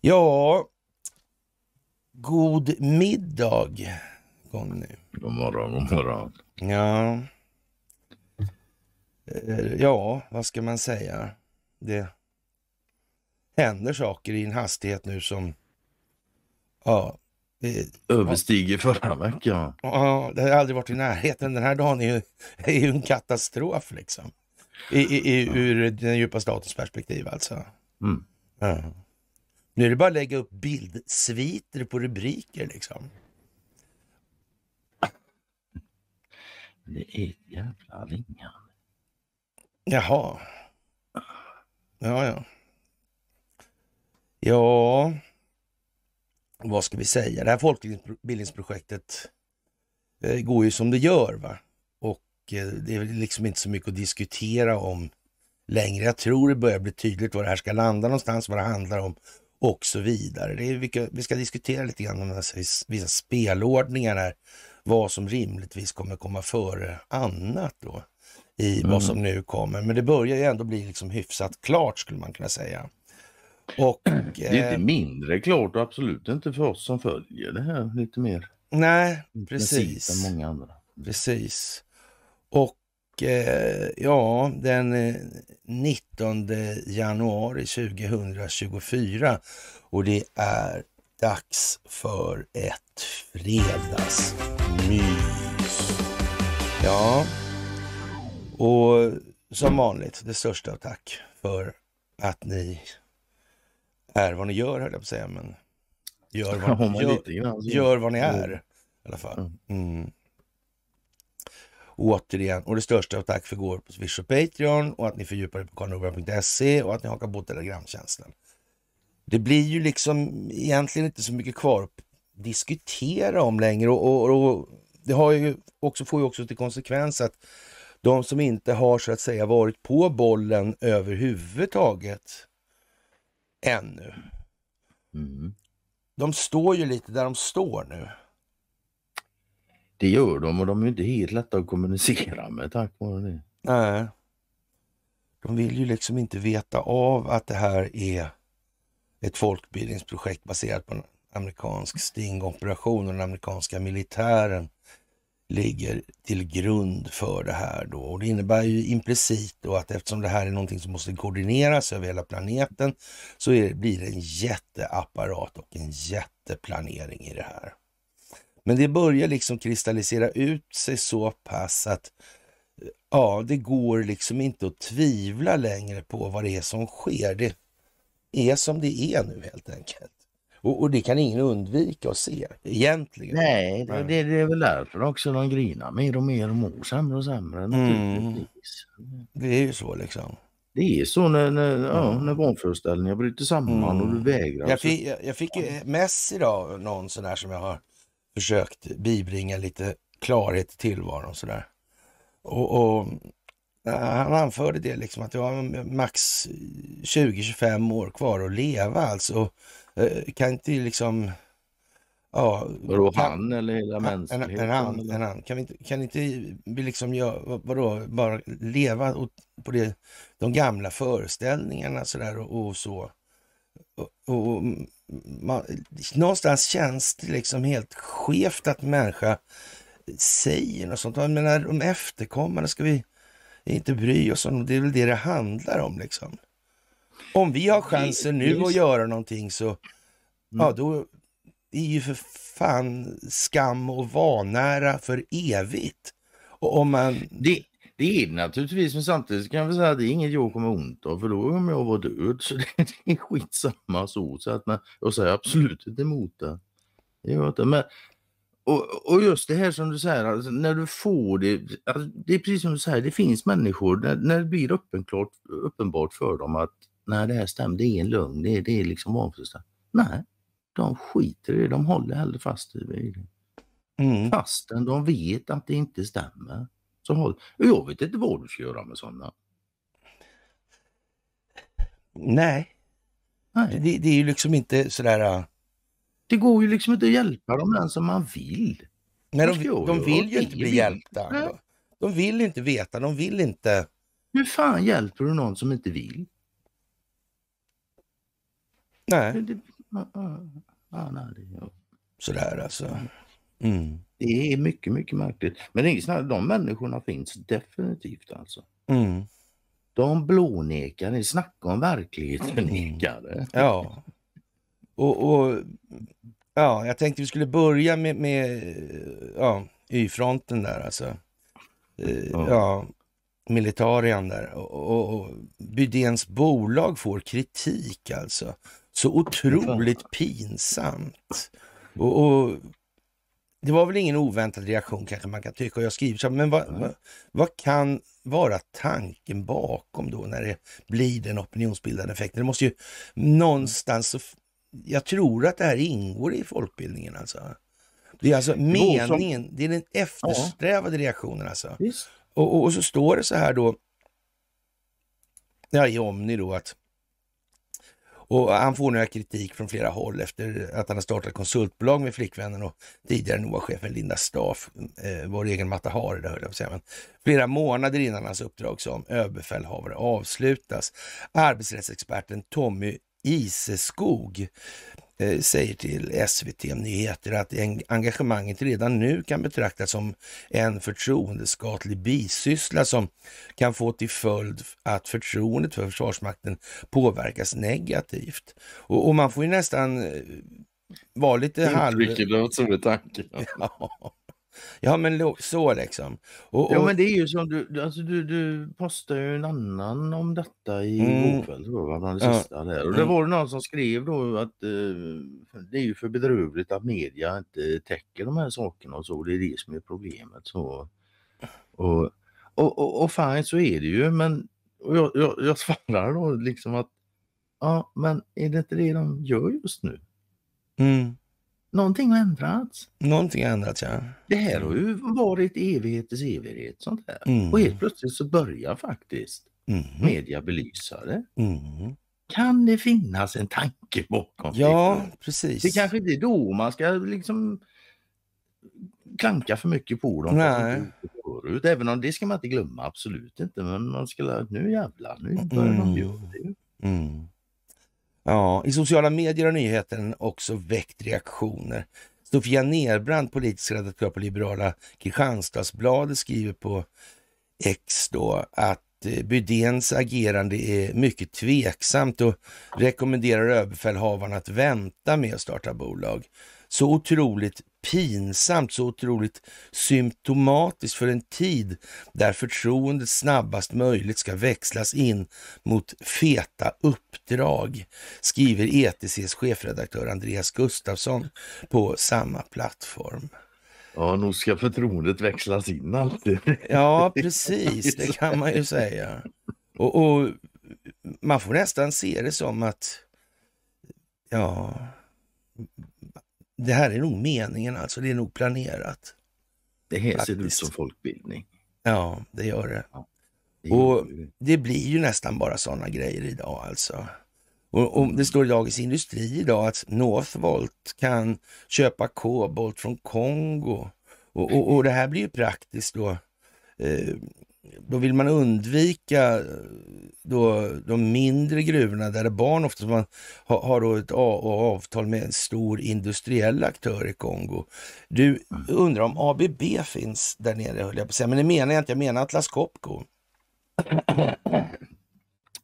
Ja, god middag Conny. God morgon, god morgon. Ja. Eh, ja, vad ska man säga? Det händer saker i en hastighet nu som ja, Överstiger förra veckan. Ja, det har aldrig varit i närheten. Den här dagen är ju, är ju en katastrof liksom. I, i, i, ur den djupa statens perspektiv alltså. Mm. Ja. Nu är det bara att lägga upp bildsviter på rubriker liksom. Det är ett jävla ringande. Jaha. Ja, ja. Ja, vad ska vi säga? Det här folkbildningsprojektet eh, går ju som det gör. va? Och eh, det är liksom inte så mycket att diskutera om längre. Jag tror det börjar bli tydligt var det här ska landa någonstans, vad det handlar om och så vidare. Det är vilka, vi ska diskutera lite grann om vissa spelordningar här, vad som rimligtvis kommer komma före annat då i mm. vad som nu kommer. Men det börjar ju ändå bli liksom hyfsat klart skulle man kunna säga. Och, det är inte eh, mindre klart och absolut inte för oss som följer det här lite mer. Nej, precis. Än många andra. Precis. Och eh, ja, den 19 eh, januari 2024 och det är dags för ett fredagsmys. Ja, och som vanligt det största tack för att ni är vad ni gör, höll jag på att säga. Men gör vad, gör, gör vad ni är i alla fall. Mm. återigen, och det största av tack för går på Swish och Patreon och att ni fördjupar er på karlnorberg.se och att ni hakar på Telegramtjänsten. Det blir ju liksom egentligen inte så mycket kvar att diskutera om längre och, och, och det har ju också, får ju också till konsekvens att de som inte har så att säga varit på bollen överhuvudtaget ännu. Mm. De står ju lite där de står nu. Det gör de och de är inte helt lätta att kommunicera med tack vare det. Nej. De vill ju liksom inte veta av att det här är ett folkbildningsprojekt baserat på en amerikansk stingoperation och den amerikanska militären ligger till grund för det här då. Och det innebär ju implicit då att eftersom det här är någonting som måste koordineras över hela planeten så är, blir det en jätteapparat och en jätteplanering i det här. Men det börjar liksom kristallisera ut sig så pass att eh, ja, det går liksom inte att tvivla längre på vad det är som sker. Det är som det är nu helt enkelt. Och, och, det kan ingen undvika att se egentligen. Nej, det, det, det är väl därför också de grinar mer och mer och mår sämre och sämre. Mm. Det är ju så liksom. Det är så när, när, mm. ja, när vanföreställningar bryter samman mm. och du mm. vägrar. Jag fick, jag, jag fick mess idag, någon sån där som jag har försökt bibringa lite klarhet i tillvaron sådär. Och, och han anförde det liksom att jag har max 20-25 år kvar att leva alltså. Eh, kan inte liksom... Ja, vadå han eller hela mänskligheten? En, en, han, en han. Kan, vi inte, kan inte vi liksom gör, vadå, bara leva på det, de gamla föreställningarna sådär och, och så? Och, och man, någonstans känns det liksom helt skevt att människa säger något sånt. Jag menar, de efterkommande ska vi inte bry oss om. Det är väl det det handlar om liksom. Om vi har chansen nu att göra någonting så, mm. ja då är ju för fan skam och vanära för evigt. Och om man... Det, det är det naturligtvis, men samtidigt kan vi säga att det är inget jag kommer ont av, för då kommer jag vara död. Så det, är skitsamma så. så att, men, jag säger absolut inte emot det. Det gör inte. Men, och, och just det här som du säger, alltså, när du får det, alltså, det är precis som du säger, det finns människor, när, när det blir uppenbart för dem att nej det här stämmer, det är en lögn, det är, det är liksom vanföreställning. Nej, de skiter i det, de håller hellre fast i det. Mm. Fastän de vet att det inte stämmer. Så håll, jag vet inte vad du ska göra med sådana. Nej. Nej. Det, det, är ju liksom inte sådär... Äh, det går ju liksom inte att hjälpa dem ens om man vill. Nej, de, de vill ju inte bli hjälpta. De vill inte veta, de vill inte. Hur fan hjälper du någon som inte vill? Nej, sådär alltså. Mm. det är mycket, mycket märkligt. Men det är snarare, de människorna finns definitivt alltså. Mm. De blånekar, ni snackar om verklighetsförnekare. Ja. Och, och ja, jag tänkte vi skulle börja med, med ja, Y-fronten där alltså. Eh, Ja. Ja, militarian där. Och, och, och Bydéns bolag får kritik alltså. Så otroligt pinsamt. Och, och det var väl ingen oväntad reaktion kanske man kan tycka. Och jag skriver så men vad, vad, vad kan vara tanken bakom då när det blir den opinionsbildande effekten? Det måste ju någonstans, jag tror att det här ingår i folkbildningen alltså. Det är alltså meningen, det är den eftersträvade reaktionen alltså. Och, och, och så står det så här då, ja i Omni då att och han får nu kritik från flera håll efter att han har startat konsultbolag med flickvännen och tidigare NOA-chefen Linda Staff, eh, vår egen Matta Hare, det höll jag på att säga. Men flera månader innan hans uppdrag som överbefälhavare avslutas. Arbetsrättsexperten Tommy Iseskog säger till SVT Nyheter att en- engagemanget redan nu kan betraktas som en förtroendeskadlig bisyssla som kan få till följd att förtroendet för Försvarsmakten påverkas negativt. Och, och man får ju nästan eh, vara lite halv... Intrycket av så med tanken. Ja. Ja, men så liksom. Och, och, Ja men det är ju som du, alltså du, du postade ju en annan om detta i Mm. går kväll tror jag, bland det Ja. sista där. Och det Mm. var det någon som skrev då att eh, det är ju för bedrövligt att media inte täcker de här sakerna och så. Det är det som är problemet. Så. Och, och, och, och fan så är det ju men jag, jag, jag svarar då liksom att ja men är det inte det de gör just nu? mm, Någonting har ändrats. någonting har ändrats, ja. Det här har ju varit evigheters evighet sånt här. Mm. Och helt plötsligt så börjar faktiskt Mm. media belysa det. Mm. Kan det finnas en tanke bakom Ja, det? precis. Det kanske inte är då man ska liksom klanka för mycket på dem. Nej. de förut. Även om det ska man inte glömma, absolut inte. Men man ska nu jävlar, nu börjar de Mm. göra det. Mm. Ja, i sociala medier har nyheten också väckt reaktioner. Sofia Nerbrand, politisk redaktör på liberala Kristianstadsbladet, skriver på X då att eh, Bydéns agerande är mycket tveksamt och rekommenderar överbefälhavaren att vänta med att starta bolag. Så otroligt pinsamt, så otroligt symptomatiskt för en tid där förtroendet snabbast möjligt ska växlas in mot feta uppdrag, skriver ETCs chefredaktör Andreas Gustafsson på samma plattform. Ja, nog ska förtroendet växlas in alltid. Ja, precis, det kan man ju säga. Och, och man får nästan se det som att, ja, det här är nog meningen alltså, det är nog planerat. Det här ser ut som folkbildning. Ja, det gör det. Det Och- gör ju det. Det blir ju nästan bara sådana grejer idag alltså. Och, och det står i Dagens Industri idag att Northvolt kan köpa kobolt från Kongo. Och, och, och det här blir ju praktiskt då. Eh, då vill man undvika eh, då de mindre gruvorna där det är barn ofta man har, har då ett avtal med en stor industriell aktör i Kongo. Du undrar om ABB finns där nere höll jag på att säga, men det menar jag inte, jag menar Atlas Copco.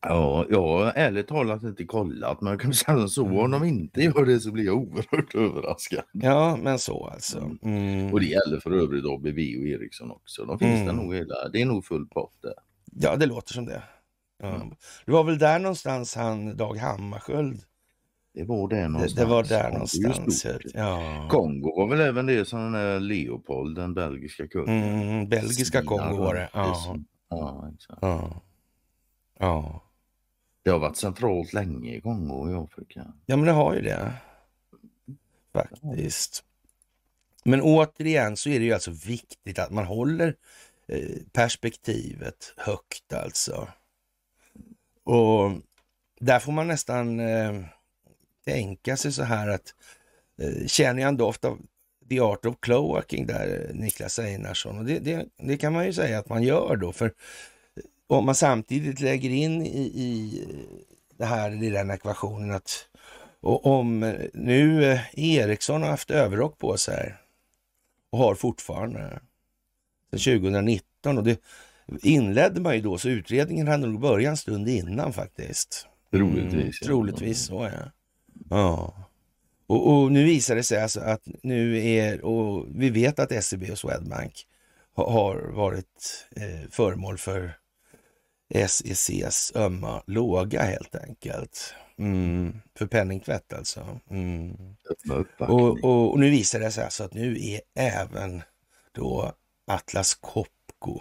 Ja, jag har ärligt talat inte kollat men jag kan säga så om de inte gör det så blir jag oerhört överraskad. Ja, men så alltså. Mm. Och det gäller för övrigt ABB och Ericsson också. De finns Mm. där nog hela, det är nog full pott där. Ja, det låter som det. Ja. Mm. Det var väl där någonstans han Dag Hammarskjöld. Det var Det, någonstans. det var där det är ju någonstans. Ja. Kongo var väl även det som den där Leopold, den belgiska kungen. Mm, belgiska Kongo var det. Ja. som- Ja, exakt. Ja. Ja. Det har varit centralt länge i Kongo i Afrika. ja, men det har ju det. Faktiskt. Men återigen så är det ju alltså viktigt att man håller eh, perspektivet högt alltså. Och där får man nästan eh, tänka sig så här att eh, känner jag en doft av The Art of Cloaking där, eh, Niklas Einarsson. Och det, det, det, kan man ju säga att man gör då, för om man samtidigt lägger in i, i det här i den ekvationen att och om nu Eriksson har haft överrock på sig och har fortfarande sedan 2019 och det inledde man ju då, så utredningen hade nog börjat en stund innan faktiskt. Troligtvis. Mm, troligtvis så ja. ja. Och, och, nu visar det sig alltså att nu är, och vi vet att SEB och Swedbank har, har varit eh, föremål för SECs ömma låga helt enkelt. Mm, för penningtvätt alltså. Mm. Och, och, och, nu visar det sig alltså att nu är även då Atlas Copco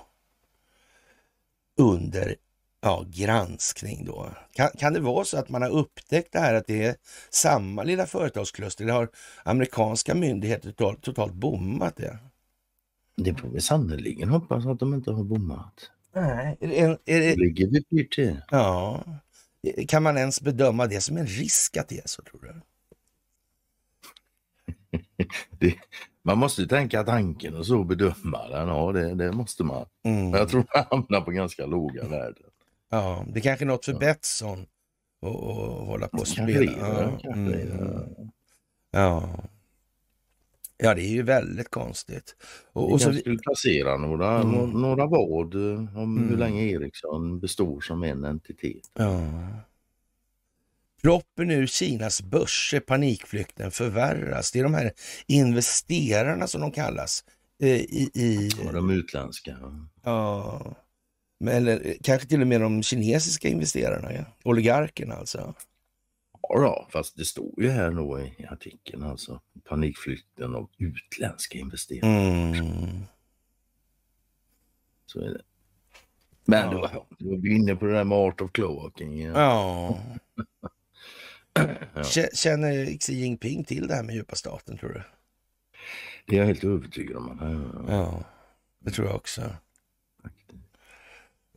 under ja, granskning då. Kan, kan det vara så att man har upptäckt det här att det är samma lilla företagskluster? Eller har amerikanska myndigheter totalt, totalt bommat det? Det får vi sannerligen hoppas att de inte har bommat. Nej, är det, är det, ligger vi pyrt till. Ja. Kan man ens bedöma det som en risk att det är så, tror du? det, man måste ju tänka tanken och så bedöma den. Ja, det, det måste man. Mm. Men jag tror man hamnar på ganska låga värden. Ja, det är kanske är något för ja. Betsson att hålla på och spela. Ja. Mm. ja. Ja, det är ju väldigt konstigt. Och, och så vi skulle placera några, mm. några vad eh, om mm. hur länge Ericsson består som en entitet. Ja. Proppen ur Kinas börser, panikflykten förvärras. Det är de här investerarna som de kallas. Eh, i, i, ja, de utländska. Ja. Eller kanske till och med de kinesiska investerarna, ja. oligarkerna alltså. Då, fast det står ju här då i artikeln alltså panikflykten av utländska investerare. Mm. Så är det. Men ja. då, då är vi inne på det där med art of cloaking. Ja. ja. Känner Xi Jinping till det här med djupa staten tror du? Det är jag helt övertygad om. Ja, ja det tror jag också.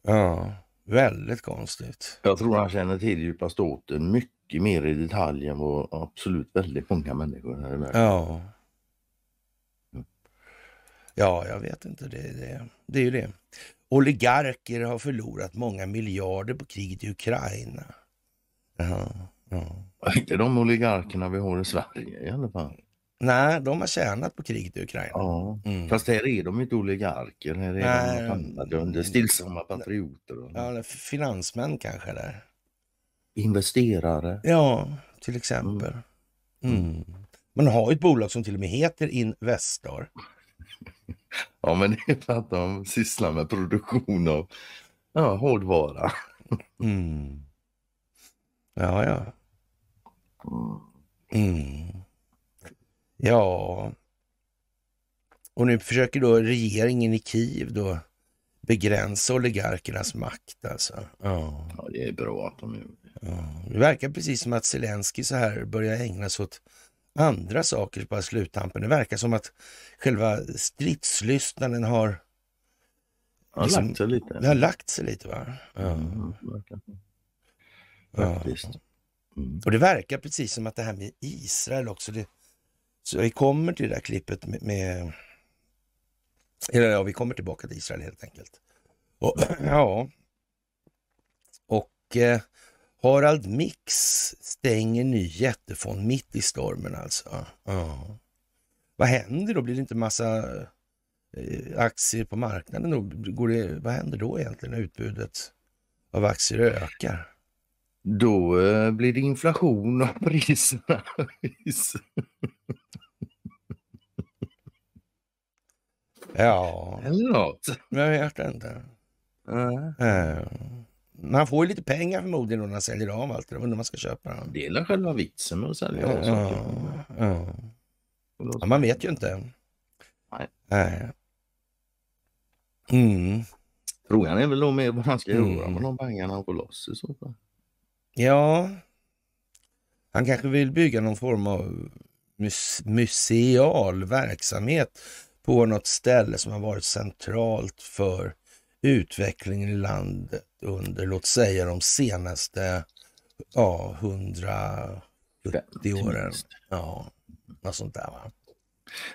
Ja, väldigt konstigt. Jag tror han känner till djupa staten mycket mer i detalj än vad absolut väldigt många människor här i världen. Ja. Ja, jag vet inte. Det, det, det är ju det. Oligarker har förlorat många miljarder på kriget i Ukraina. Ja, ja. Inte de oligarkerna vi har i Sverige i alla fall. Nej, de har tjänat på kriget i Ukraina. Ja, mm. fast här är de inte oligarker. Här är Nej, de hamnade under stillsamma patrioter. Ja, finansmän kanske där. Investerare. Ja, till exempel. Mm. Mm. Man har ett bolag som till och med heter Investor. ja, men det är för att de sysslar med produktion av ja, hårdvara. mm. Ja, ja. Mm. Ja, och nu försöker då regeringen i Kiev då begränsa oligarkernas makt alltså. Ja, ja det är bra att de gör det. Verkar precis som att Zelensky så här börjar ägna sig åt andra saker på sluttampen. Det verkar som att själva stridslystnaden har har liksom, lagt sig lite. Det har lagt sig lite va? Ja. Mm, Faktiskt. Mm. Och det verkar precis som att det här med Israel också, det, så vi kommer till det där klippet med, med eller ja, vi kommer tillbaka till Israel helt enkelt. Och, ja, och eh, Harald Mix stänger ny jättefond mitt i stormen alltså. Ja. Vad händer då? Blir det inte massa eh, aktier på marknaden? Då? Går det, vad händer då egentligen när utbudet av aktier ökar? Då eh, blir det inflation och priserna höjs. Ja. Eller något. Jag vet inte. Mm. Man får ju lite pengar förmodligen när man säljer av allt det där. Undrar man ska köpa den. Det är själva vitsen med att sälja av saker. Ja. Ja. man vet ju inte. Nej. Nej. Mm. Frågan är väl då mer vad man ska mm. göra med de pengarna han får loss i så fall. Ja, han kanske vill bygga någon form av muse museal verksamhet på något ställe som har varit centralt för utvecklingen i landet under, låt säga de senaste ja, 170 åren. Ja, något sånt där va.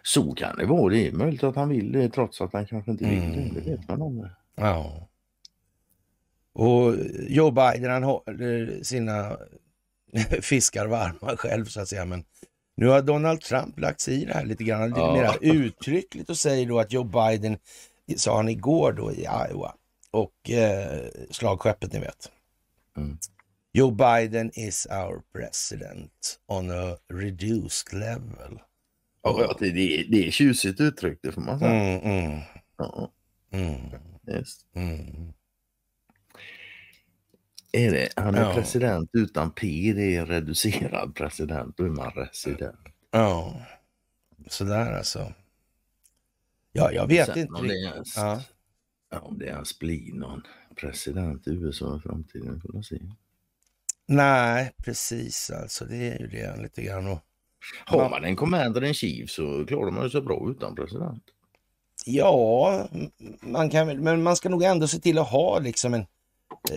Så kan det vara. Det är möjligt att han vill det trots att han kanske inte vill det. Mm. Det vet man om. Ja. Och Joe Biden han håller sina fiskar varma själv så att säga. Men nu har Donald Trump lagt sig i det här lite grann, lite Ja. mer uttryckligt och säger då att Joe Biden, sa han igår då i Iowa, och eh, slagskeppet ni vet. Mm. Joe Biden is our president on a reduced level. Ja, det, det, är- det är tjusigt uttryckt, det får man säga. Mm, mm, Ja, mm, just. mm. Är det, han är Ja. president utan P, det är reducerad president, då är man resident. Ja, sådär alltså. Ja, jag vet Sen inte om det, är Ja. ja, om det ens blir någon president i USA i framtiden, får se. Nej, precis alltså. Det är ju det lite grann. Och, Har man en commander in chief så klarar man sig bra utan president. ja, man kan men man ska nog ändå se till att ha liksom en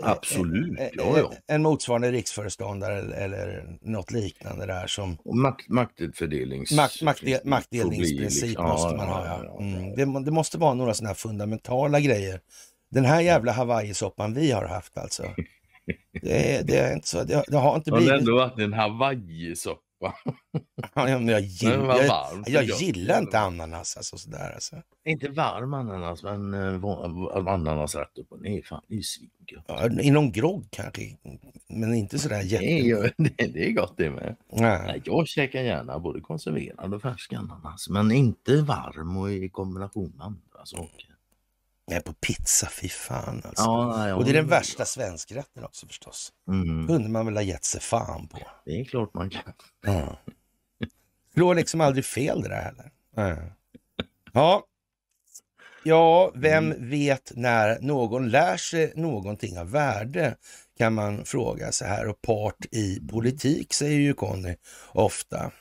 Absolut, en, ja, ja. en, en motsvarande riksföreståndare eller, något liknande där som Och makt, maktfördelnings... makt, maktdel, maktdelningsprincip Problem, måste man ha. Ja, Ja. ja, Mm. ja. Det, det måste vara några sådana här fundamentala grejer. Den här jävla Hawaii-soppan vi har haft alltså. Det, det är inte så. Det, det har inte Det har blivit. ändå varit en hawaii-soppa. Ja, men jag, gill, varm, jag jag. gillar inte ananas alltså sådär alltså. Inte varm ananas, men va- ananas rätt upp och ner. Fan, det är ju. Ja, I någon grogg kanske, men inte sådär jätte... ju- det, det är gott det med. Nej. Nej, jag käkar gärna både konserverad och färsk ananas, men inte varm och i kombination med andra saker. Nej, på pizza, fy fan alltså. Ja, nej, Och det är den ja. värsta svenskrätten också förstås. Mm, kunde man väl ha gett sig fan på. det är klart man kan. Ja. Slår liksom aldrig fel det där heller. Ja. Ja, vem vet när någon lär sig någonting av värde kan man fråga sig här. Och part i politik säger ju Conny ofta.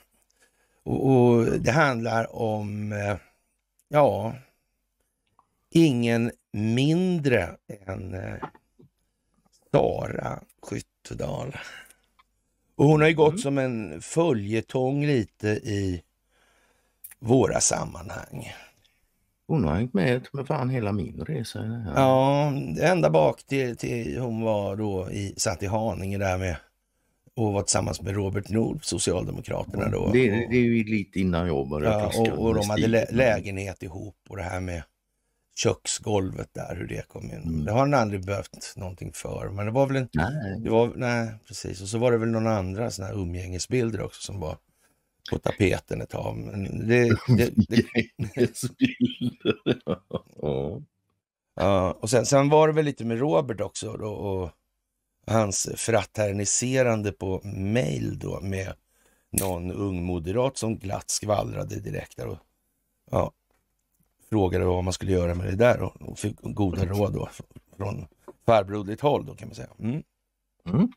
Och, och det handlar om, eh, ja, ingen mindre än eh, Sara Skyttedal. Och hon har ju gått som en följetong lite i våra sammanhang. Hon har hängt med med fan hela min resa. här. Ja, ända bak till, till hon var då i, satt i Haninge där med och var tillsammans med Robert Nord, Socialdemokraterna då. Det, det är ju lite innan jag började ja, och, och de hade lä lägenhet ihop och det här med köksgolvet där, hur det kom in. Mm. Det har han aldrig behövt någonting för, men det var väl en Nej, Det var, nej, precis. Och så var det väl några andra såna här umgängesbilder också som var på tapeten ett tag. Men det, det, det, Gängesbilder. ja. ja, och sen, sen var det väl lite med Robert också då, och hans fraterniserande på mail då med någon ung moderat som glatt skvallrade direkt där och ja, frågade vad man skulle göra med det där och, fick goda råd då från farbroderligt håll då kan man säga. Mm. Mm.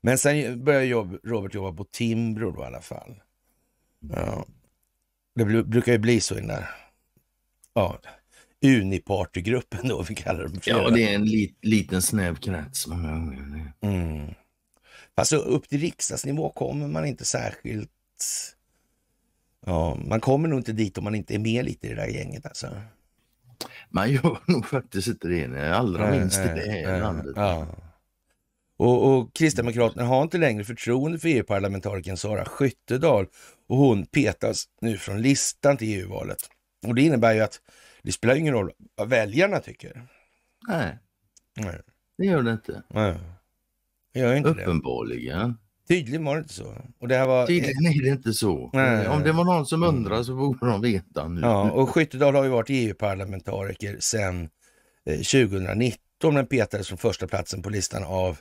Men sen började jobb, Robert jobba på Timbro då i alla fall. Ja. Det bru- brukar ju bli så i den där ja, Unipartygruppen då, vi kallar dem. ja, det är en lit, liten snäv krets. Mm. Fast så upp till riksdagsnivå kommer man inte särskilt... Ja, man kommer nog inte dit om man inte är med lite i det där gänget alltså. Man gör nog faktiskt inte det, allra Nej, minst i det här nej, landet. Ja. Och, och Kristdemokraterna har inte längre förtroende för EU-parlamentarikern Sara Skyttedal och hon petas nu från listan till EU-valet. Och det innebär ju att det spelar ingen roll vad väljarna tycker. Nej, Nej, det gör det inte. nej. Det gör inte. Uppenbarligen. Tydligen var det inte så. Och det här var... Tydligen är det inte så. Nej. Om det var någon som undrar så borde de veta nu. Ja, och Skyttedal har ju varit EU-parlamentariker sedan eh, 2019 men petades från första platsen på listan av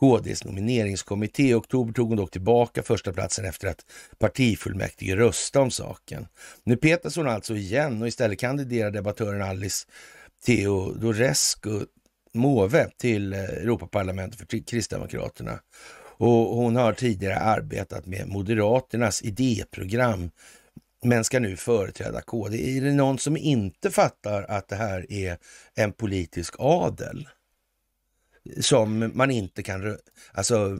KDs nomineringskommitté. I oktober tog hon dock tillbaka första platsen efter att partifullmäktige röstade om saken. Nu petas hon alltså igen och istället kandiderar debattören Alice Teodorescu Måwe till eh, Europaparlamentet för Kristdemokraterna. Och hon har tidigare arbetat med Moderaternas idéprogram men ska nu företräda KD. Är det någon som inte fattar att det här är en politisk adel? Som man inte kan... Alltså,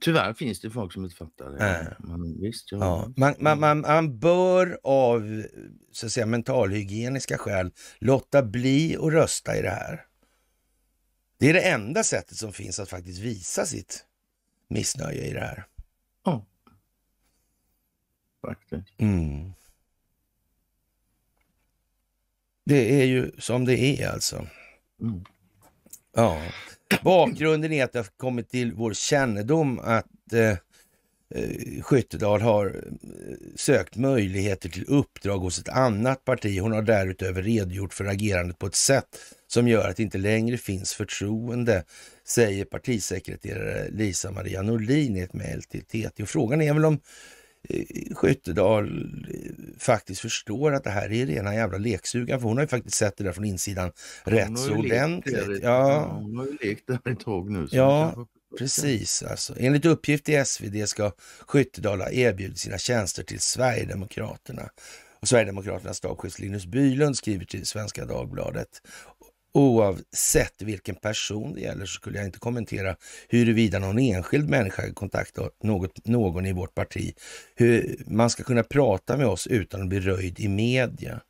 Tyvärr finns det folk som inte fattar det. Nej. Men visst, ja. Ja, man, man, man, man bör av så att säga, mentalhygieniska skäl låta bli att rösta i det här. Det är det enda sättet som finns att faktiskt visa sitt missnöje i det här. ja. Faktiskt. Mm. Det är ju som det är alltså. Mm. Ja. Bakgrunden är att det har kommit till vår kännedom att eh, eh, Skyttedal har eh, sökt möjligheter till uppdrag hos ett annat parti. Hon har därutöver redogjort för agerandet på ett sätt som gör att det inte längre finns förtroende, säger partisekreterare Lisa Maria Norlin i ett mejl till TT. Och frågan är väl om eh, Skyttedal eh, faktiskt förstår att det här är rena jävla leksugan, för hon har ju faktiskt sett det där från insidan rätt Hon så ju lekt ordentligt. där ett- Ja, Hon har ju lekt där ett tag nu. så Ja, Precis, alltså. Enligt uppgift i SvD ska Skyttedal ha erbjudit sina tjänster till Sverigedemokraterna. Och Sverigedemokraternas stabschef Linus Bylund skriver till Svenska Dagbladet. Oavsett vilken person det gäller så skulle jag inte kommentera huruvida någon enskild människa kontaktar något, någon i vårt parti. Hur man ska kunna prata med oss utan att bli röjd i media.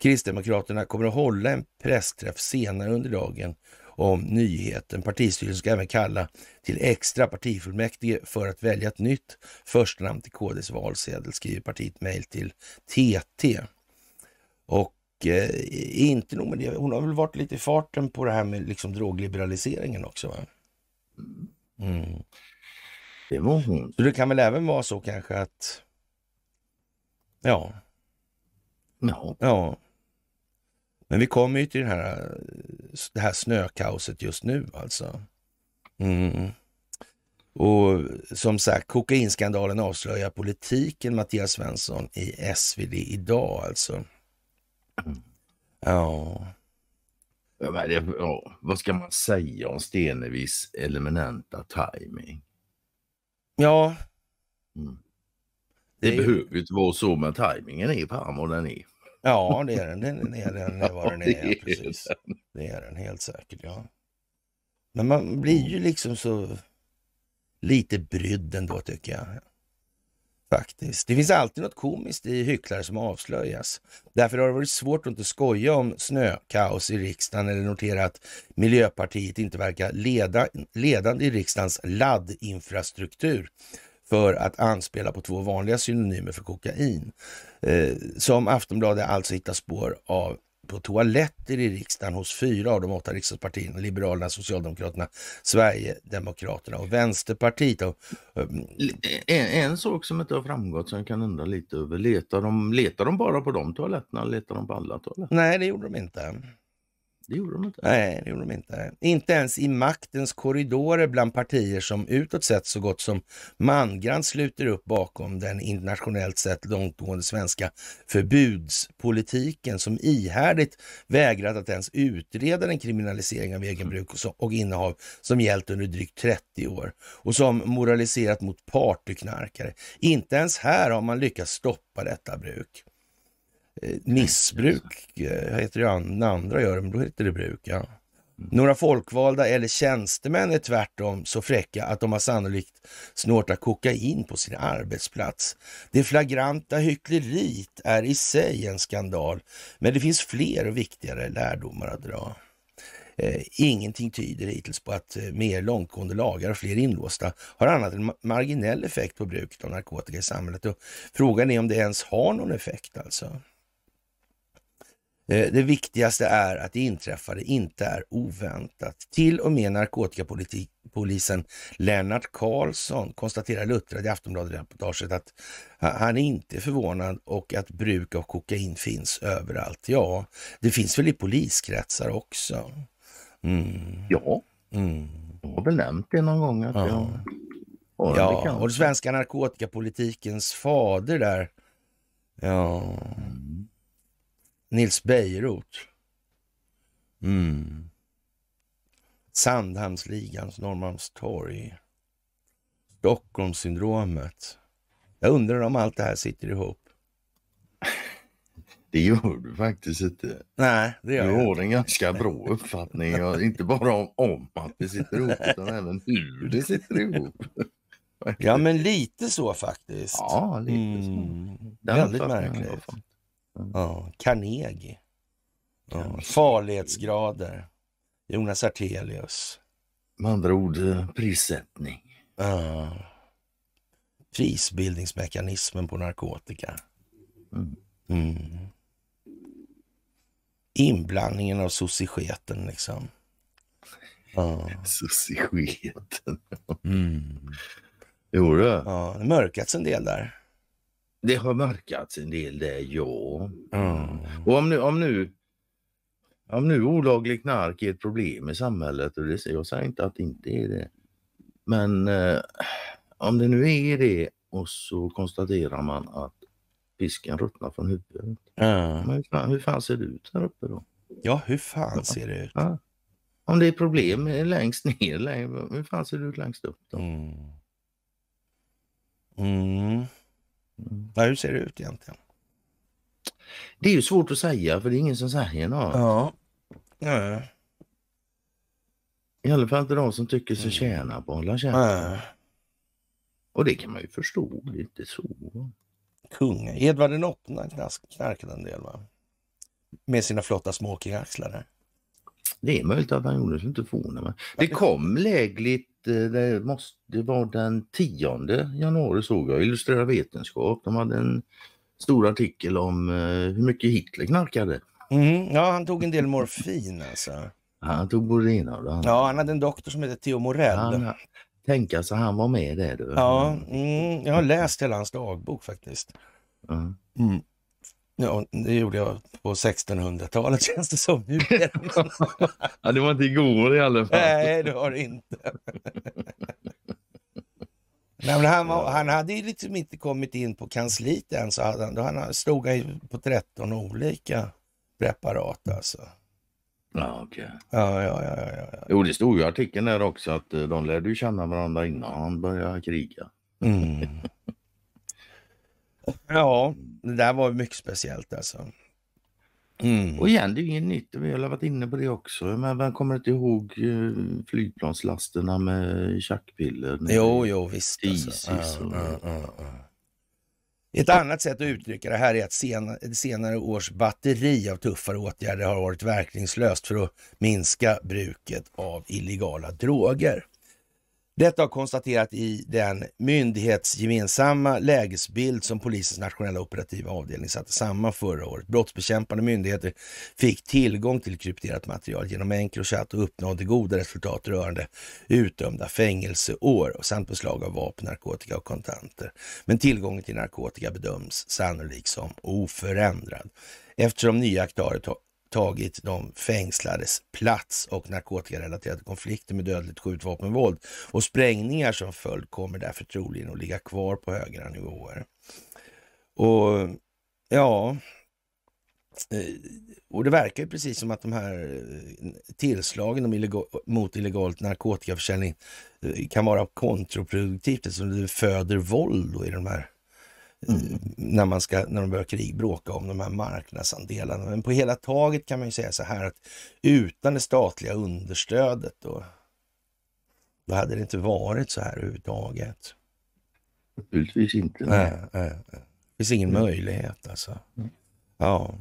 Kristdemokraterna kommer att hålla en pressträff senare under dagen om nyheten. Partistyrelsen ska även kalla till extra partifullmäktige för att välja ett nytt förstanamn till KDs valsedel, skriver partiet mejl till TT. Och inte nog med det, hon har väl varit lite i farten på det här med liksom drogliberaliseringen också. Va? Mm. Det var hon. Så det kan väl även vara så kanske att, ja, Ja, ja. Men vi kommer ju till den här, det här snökaoset just nu alltså. Mm. Och som sagt, kokainskandalen avslöjar politiken, Mattias Svensson i SvD idag alltså. Ja, Ja, det, ja, vad ska man säga om Stenevis eliminanta timing? ja, Mm. Det Det, är behöver ju inte vara så, men tajmingen är fan vad den är. ja det är den. Den är, den är vad den är. är Precis. Det är den helt säkert, ja. Men man blir ju liksom så lite brydd ändå tycker jag. Faktiskt. Det finns alltid något komiskt i hycklare som avslöjas. Därför har det varit svårt att inte skoja om snökaos i riksdagen eller notera att Miljöpartiet inte verkar leda, ledande i riksdagens laddinfrastruktur för att anspela på två vanliga synonymer för kokain. Eh, som Aftonbladet alltså hittar spår av på toaletter i riksdagen hos fyra av de åtta riksdagspartierna, Liberalerna, Socialdemokraterna, Sverigedemokraterna och Vänsterpartiet. Och, eh, En, en sak som inte har framgått som jag kan undra lite över. Letar de, letar de bara på de toaletterna eller letar de på alla toaletter? nej, det gjorde de inte. Det gjorde de inte. Nej, det gjorde de inte. Inte ens i maktens korridorer bland partier som utåt sett så gott som mangrant sluter upp bakom den internationellt sett långtgående svenska förbudspolitiken som ihärdigt vägrat att ens utreda den kriminalisering av egenbruk och, så, och innehav som gällt under drygt 30 år och som moraliserat mot partyknarkare. Inte ens här har man lyckats stoppa detta bruk. Eh, missbruk eh, heter det an- andra gör det, men då heter det bruk. Ja. Några folkvalda eller tjänstemän är tvärtom så fräcka att de har sannolikt snortat kokain på sin arbetsplats. Det flagranta hyckleriet är i sig en skandal, men det finns fler och viktigare lärdomar att dra. Eh, ingenting tyder hittills på att eh, mer långtgående lagar och fler inlåsta har annat än ma- marginell effekt på bruket av narkotika i samhället. Och frågan är om det ens har någon effekt alltså. Eh, Det viktigaste är att det inträffade inte är oväntat. Till och med narkotikapolisen Lennart Karlsson konstaterar luttrad i Aftonbladet-reportaget att ha- han inte är förvånad och att bruk av kokain finns överallt. Ja, det finns väl i poliskretsar också. Mm. Ja, Mm. jag har väl nämnt det någon gång. Att Ja. jag Ja, bekant. och den svenska narkotikapolitikens fader där. Ja. Nils Bejerot. Mm. Sandhamnsligans Norrmalmstorg. Stockholmssyndromet. Jag undrar om allt det här sitter ihop. Det gör du faktiskt inte. Nej, det gör Du har en ganska bra uppfattning, inte bara om, om att det sitter ihop utan även hur det sitter ihop. Ja, men lite så faktiskt. Ja, lite Mm. så. Väldigt har jag märkligt. Fått. Ja, Carnegie. Ja, farlighetsgrader. Jonas Artelius. Med andra ord, eh, prissättning. Ja. Prisbildningsmekanismen på narkotika. Mm. Mm. Inblandningen av socisketen liksom. Ja. Socisketen. Mm. Jo du, ja, det mörkats en del där. Det har mörkats en del där, ja. Mm. Och om nu, om nu, om nu olaglig knark är ett problem i samhället, och det, jag säger inte att det inte är det. Men eh, om det nu är det och så konstaterar man att fisken ruttnar från huvudet. Ja. Men hur, fan, hur fan ser det ut här uppe då? ja, hur fan ser det ut? Ja. Om det är problem längst ner, hur fan ser det ut längst upp då? Mm. Mm. Ja, hur ser det ut egentligen? Det är ju svårt att säga för det är ingen som säger något. Ja. Ja. I alla fall inte de som tycker sig tjäna på att hålla käften. Ja. Och det kan man ju förstå, det är inte så. Kung. Edvard den knas- knarkade en del va? Med sina flotta smokingaxlar. Det är möjligt att han gjorde det, inte förvånar mig. Det kom lägligt, det, måste, det var den 10 januari såg jag, Illustrerad vetenskap. De hade en stor artikel om eh, hur mycket Hitler knarkade. Mm. Ja, han tog en del morfin alltså. Han tog både det ena och det andra. Ja, han hade en doktor som hette Theo Morell. Han, tänka sig han var med där du. Ja, mm, jag har läst hela hans dagbok faktiskt. Mm. Ja, det gjorde jag på 1600-talet känns det som. Nu ja, det var inte igår i alla fall. Nej, det har det inte. Nej, men han, var, han hade ju liksom inte kommit in på kansliet än, så hade han, då han stod han på 13 olika preparat alltså. Ja, okej. Ja, ja, ja, ja, ja. Jo, det stod ju i artikeln där också att eh, de lärde ju känna varandra innan han började kriga. Mm. Ja, det där var mycket speciellt alltså. Mm. Och igen, det är ju inget nytt. Vi har varit inne på det också. Men vem kommer inte ihåg eh, flygplanslasterna med tjackpiller? Jo, jo, visst. Alltså. Och- Ja, ja, ja. Ett annat sätt att uttrycka det här är att sena, senare års batteri av tuffare åtgärder har varit verkningslöst för att minska bruket av illegala droger. Detta har konstaterat i den myndighetsgemensamma lägesbild som polisens nationella operativa avdelning satte samman förra året. Brottsbekämpande myndigheter fick tillgång till krypterat material genom Encrochat och uppnådde goda resultat rörande utdömda fängelseår samt beslag av vapen, narkotika och kontanter. Men tillgången till narkotika bedöms sannolikt som oförändrad eftersom nya aktörer tagit de fängslades plats och narkotikarelaterade konflikter med dödligt skjutvapenvåld och sprängningar som följd kommer därför troligen att ligga kvar på högre nivåer. Och ja, eh, och det verkar ju precis som att de här eh, tillslagen illegal, mot illegalt narkotikaförsäljning eh, kan vara kontraproduktivt eftersom det föder våld då i de här eh, när, man ska, när de börjar krig bråka om de här marknadsandelarna. Men på hela taget kan man ju säga så här att utan det statliga understödet då, då hade det inte varit så här överhuvudtaget. Naturligtvis inte. Nej, nej. Det finns ingen Mm. möjlighet alltså. Ja.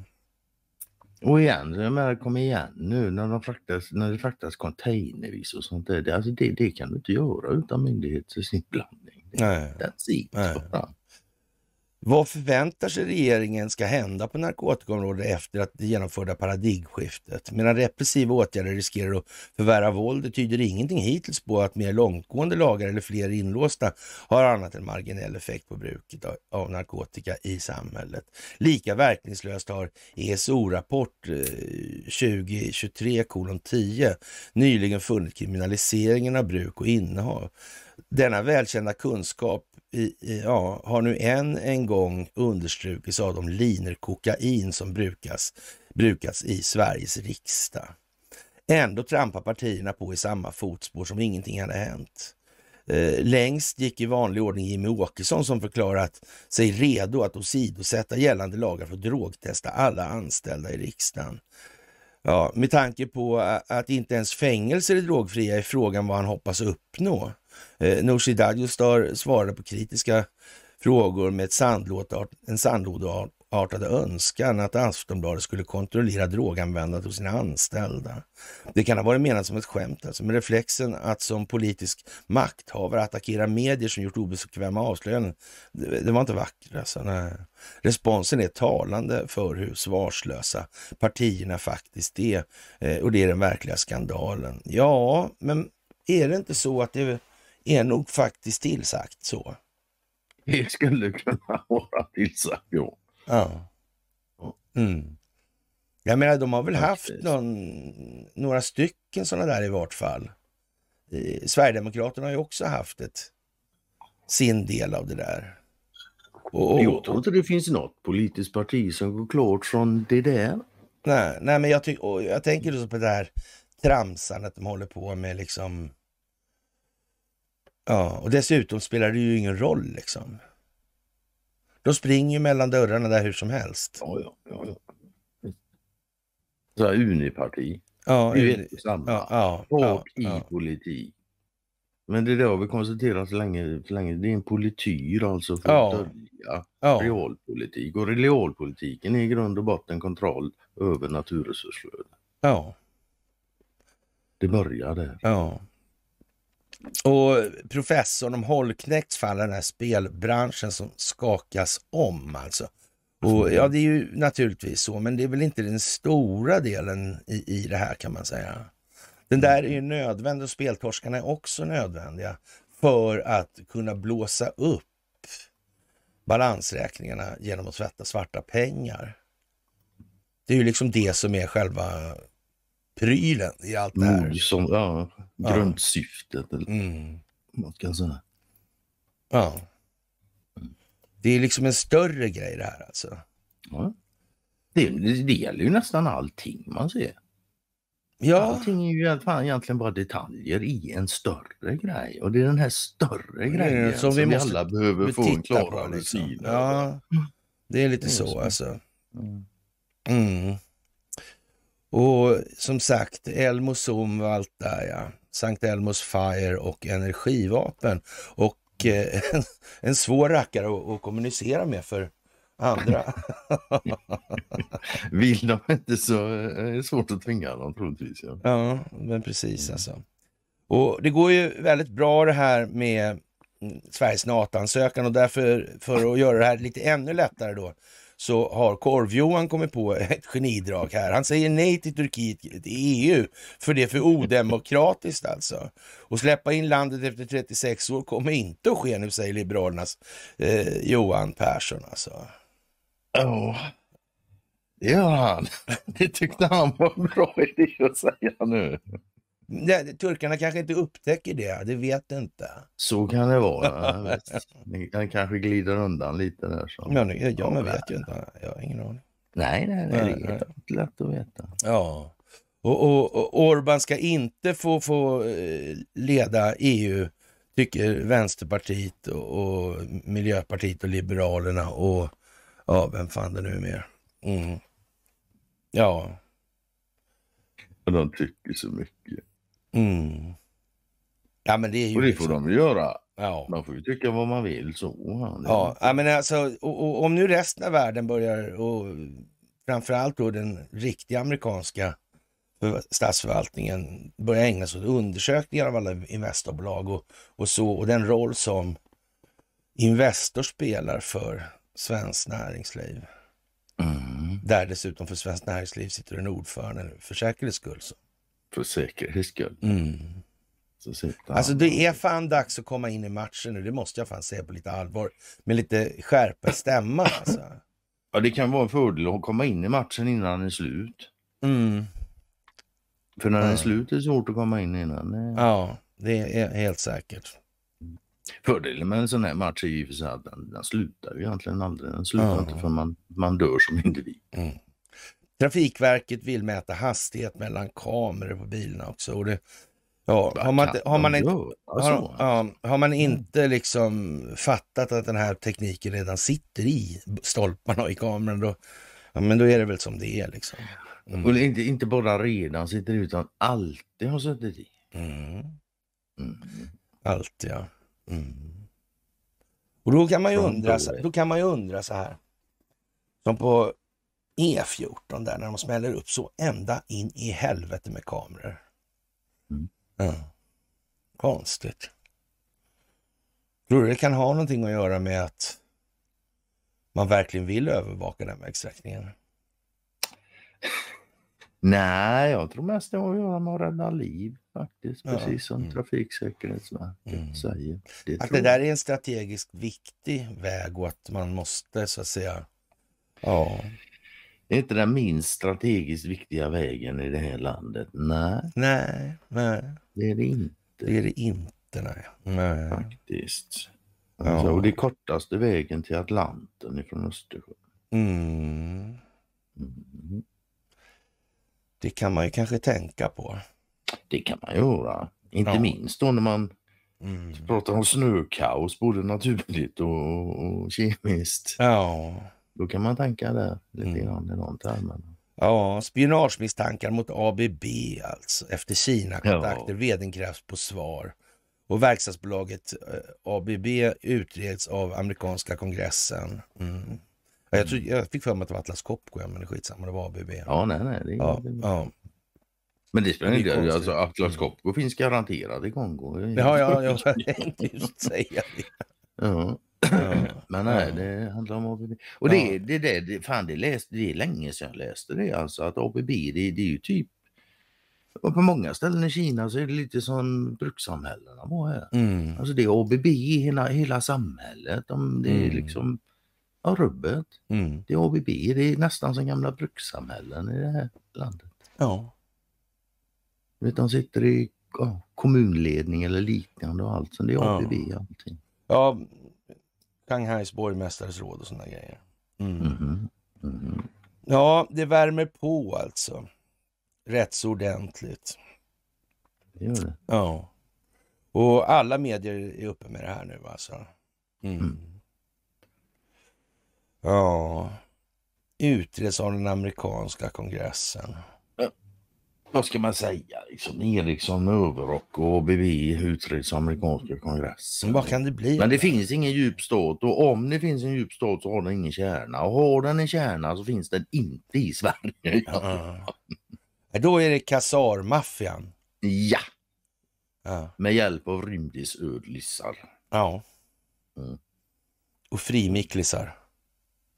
Och igen, jag menar, kom igen nu när, de fraktas, när det fraktas containervis och sånt där. Det, alltså det, det kan du inte göra utan myndigheters inblandning. Nej. That's it. Nej. Vad förväntar sig regeringen ska hända på narkotikaområdet efter att det genomförda paradigmskiftet? Medan repressiva åtgärder riskerar att förvärra våldet tyder ingenting hittills på att mer långtgående lagar eller fler inlåsta har annat än marginell effekt på bruket av, narkotika i samhället. Lika verkningslöst har ESO-rapport 2023 10 nyligen funnit kriminaliseringen av bruk och innehav. Denna välkända kunskap ja, har nu än en gång understrukits av de liner kokain som brukas, brukats i Sveriges riksdag. Ändå trampar partierna på i samma fotspår som ingenting hade hänt. Eh, längst gick i vanlig ordning Jimmy Åkesson som förklarat sig redo att åsidosätta gällande lagar för att drogtesta alla anställda i riksdagen. Ja, med tanke på att inte ens fängelser är drogfria är frågan vad han hoppas uppnå. Eh, Nooshi Dadgostar svarade på kritiska frågor med ett sandlåt, en sandlådeartad önskan att Aftonbladet skulle kontrollera droganvändandet hos sina anställda. Det kan ha varit menat som ett skämt, alltså, men reflexen att som politisk makthavare attackera medier som gjort obekväma avslöjanden, det, det var inte vackert. Alltså, nej. Responsen är talande för hur svarslösa partierna faktiskt är eh, och det är den verkliga skandalen. Ja, men är det inte så att det är nog faktiskt tillsagt så? Det skulle kunna vara tillsagt, ja. Ja. Mm. Jag menar, de har väl haft någon, några stycken sådana där i vart fall. Sverigedemokraterna har ju också haft ett, sin del av det där. Och, och, jag tror inte det finns något politiskt parti som går klart från det där. Nej, nej men jag, ty- jag tänker på det här tramsandet de håller på med liksom. Ja, och dessutom spelar det ju ingen roll liksom. De springer ju mellan dörrarna där hur som helst. Ja, ja, ja. Så här uniparti. Ja, det är ju samma. Ja, ja, ja, i politik. Men det där har vi konstaterat så länge, så länge. Det är en polityr alltså för Ja. att dölja Ja, realpolitik. Och realpolitiken är i grund och botten kontroll över naturresursflöden. ja, Det börjar där. ja. Och professorn om Holknekts fall, den här spelbranschen som skakas om alltså. Och ja, det är ju naturligtvis så, men det är väl inte den stora delen i, i det här kan man säga. Den där är ju nödvändig och speltorskarna är också nödvändiga för att kunna blåsa upp balansräkningarna genom att tvätta svarta pengar. Det är ju liksom det som är själva prylen i allt det här. Mord som, ja, Ja. grundsyftet. Eller Mm. vad man ska säga. Ja. Det är liksom en större grej det här alltså. Ja. Det, det, det gäller ju nästan allting man ser. Ja, Allting är ju fan egentligen bara detaljer i en större grej. Och det är den här större grejen som som vi vi, alla behöver få en klarare liksom. syn. Ja, det är lite Det är så så. alltså. Mm. Mm. Och som sagt, Elmo Zoom och allt där ja. Sankt Elmos Fire och energivapen. Och eh, en, en svår rackare att, att kommunicera med för andra. Vill de inte så är det svårt att tvinga dem troligtvis. Ja. Ja, men precis alltså. Och det går ju väldigt bra det här med mm, Sveriges NATO-ansökan och därför för att göra det här lite ännu lättare då så har Korv-Johan kommit på ett genidrag här. Han säger nej till Turkiet till EU för det är för odemokratiskt alltså. Och släppa in landet efter 36 år kommer inte att ske nu säger Liberalernas eh, Johan Persson alltså. Ja, det gör han. Det tyckte han var en bra idé att säga nu. Det, turkarna kanske inte upptäcker det, det vet jag inte. Så kan det vara. jag kan kanske glider undan lite där. Så. Ja, nu- ja, Ja, man men- vet ju inte. Jag har ingen aning. Nej, nej, nej, Nej, det nej. är inte lätt att veta. Ja, och, och, och Orban ska inte få, få eh, leda EU, tycker Vänsterpartiet och, och Miljöpartiet och Liberalerna och ja, vem fan det nu är mer. Mm. Ja, Och de tycker så mycket. Mm. ja, men det är ju Och det liksom- får de göra. Ja. Man får ju tycka vad man vill så. Ja, ja, men alltså, och, och, om nu resten av världen börjar, och framförallt då den riktiga amerikanska för- statsförvaltningen börjar ägna sig åt undersökningar av alla investorbolag och, och så, och den roll som Investor spelar för svenskt näringsliv. Mm. Där dessutom för svenskt näringsliv sitter en ordförande för säkerhets skull. Så. För säkerhets skull. Mm. Alltså det är fan dags att komma in i matchen nu, det måste jag fan säga på lite allvar. Med lite skärpa stämma alltså. Ja, det kan vara en fördel att komma in i matchen innan den är slut. Mm. För när den Ja. är slut är det svårt att komma in innan. Ja, det är helt säkert. Fördelen med en sån här match är ju för sig att den, den slutar ju egentligen aldrig. Den slutar Ja. inte förrän man, man dör som individ. Mm. Trafikverket vill mäta hastighet mellan kameror på bilarna också. Och det, ja, har man, inte- har man, inte, har, ja, har man inte liksom fattat att den här tekniken redan sitter i stolparna och i kameran, då, ja, men då är det väl som det är. Liksom. Mm. Och inte, inte bara redan sitter utan alltid har suttit i. Mm. Mm. Allt ja. Mm. Och då kan man ju undra, då kan man ju undra så här. Som på E14 där när de smäller upp så ända in i helvete med kameror. Mm. Ja. Konstigt. Tror du det kan ha någonting att göra med att man verkligen vill övervaka den vägsträckningen? Nej, jag tror mest det har att göra med att rädda liv faktiskt. Ja, Precis som mm. Trafiksäkerhetsverket Mm. säger. Det Att det där är en strategiskt viktig väg och att man måste så att säga, ja, Det är inte den minst strategiskt viktiga vägen i det här landet. Nej, nej, nej, det är det inte det är det inte, nej. nej. faktiskt. Ja. Alltså, och det är kortaste vägen till Atlanten ifrån Östersjön. Mm. Mm. Det kan man ju kanske tänka på. Det kan man göra. Inte Ja. minst då när man Mm. pratar om snökaos, både naturligt och, och kemiskt. Ja. Då kan man tänka där lite Mm. grann i de termerna. ja, spionagemisstankar mot ABB alltså, efter Kina-kontakter. Ja. Krävs på svar. Och verkstadsbolaget eh, ABB utreds av amerikanska kongressen. Mm. Ja, jag, tror, jag fick för mig att det var Atlas Copco, men det är skitsamma, det var ABB. Ja, nej, nej. Det är ja, ja. Men det spelar ingen roll. Alltså, Atlas Copco finns garanterat i Kongo. Ja, ja, jag tänkte just säga det. ja. Ja. Men nej, Ja. det handlar om ABB. Och Ja. det, det, det, det, fan, det, läste, det är länge sedan jag läste det. Alltså att ABB, det, det är ju typ och på många ställen i Kina så är det lite som brukssamhällena var här. Mm. Alltså det är ABB i hela, hela samhället. De, det är Mm. liksom ja, rubbet. Mm. Det är ABB. Det är nästan som gamla brukssamhällen i det här landet. Ja. Vet, de sitter i ja, kommunledning eller liknande och allt. Så det är Ja. ABB allting. ja, Shanghais borgmästares råd och sådana grejer. Mm. Mhm. Mhm. Ja, det värmer på alltså. Rätt så ordentligt. Det gör det. Ja. Och alla medier är uppe med det här nu alltså. Mm. Mm. Ja. Utreds av den amerikanska kongressen. Vad ska man säga? Liksom Eriksson med överrock och ABB utreds amerikanska kongressen. Vad kan det bli? Men det finns ingen djup stat och om det finns en djup stat så har den ingen kärna. Och har den en kärna så finns den inte i Sverige. Ja. Då är det Khazar-maffian. Ja, Ja. med hjälp av rymdisödlissar. ja. Mm. Och frimiklisar.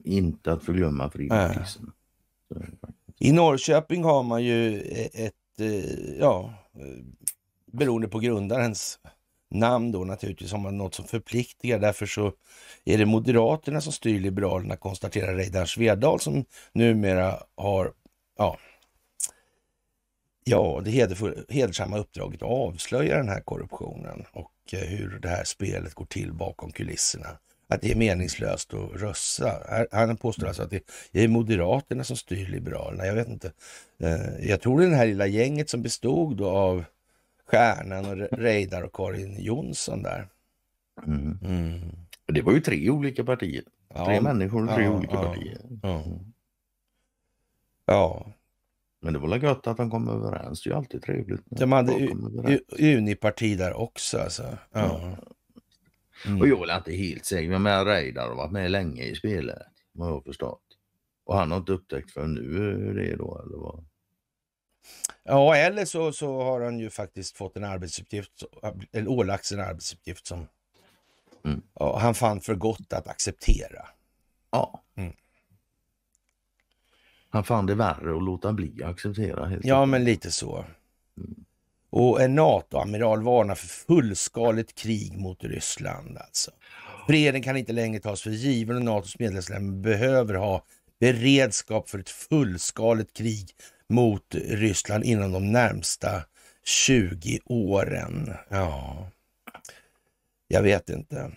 Inte att förglömma frimärkelsen. I Norrköping har man ju e- ett, eh, ja, eh, beroende på grundarens namn då naturligtvis, har man något som förpliktigar. Därför så är det Moderaterna som styr Liberalerna, konstaterar Reidar Svedal som numera har, ja, ja det hedersamma uppdraget att avslöja den här korruptionen och eh, hur det här spelet går till bakom kulisserna. Att det är meningslöst att rösta. Han påstår alltså att det är Moderaterna som styr Liberalerna. Jag vet inte. Eh, Jag tror det är det här lilla gänget som bestod då av Stjärnan och Re- Reidar och Karin Jonsson där. Mm. Mm. Det var ju tre olika partier. Ja, Tre människor och tre ja, olika ja, partier. Ja. Men det var väl gött att de kom överens. Det är ju alltid trevligt. de hade Uniparti där också alltså. Ja. Mm. Och jag är inte helt säker, men Reidar har varit med länge i spelet. Vad jag har förstått. Och han har inte upptäckt för nu hur det är då eller vad? Ja, eller så, så har han ju faktiskt fått en arbetsuppgift, eller ålagts en arbetsuppgift som Mm. ja, han fann för gott att acceptera. Ja. Mm. Han fann det värre att låta bli att acceptera. Ja, men lite så. Och en NATO-amiral varnar för fullskaligt krig mot Ryssland. Alltså. Freden kan inte längre tas för given och NATOs medlemsländer behöver ha beredskap för ett fullskaligt krig mot Ryssland inom de närmsta 20 åren. Ja, jag vet inte.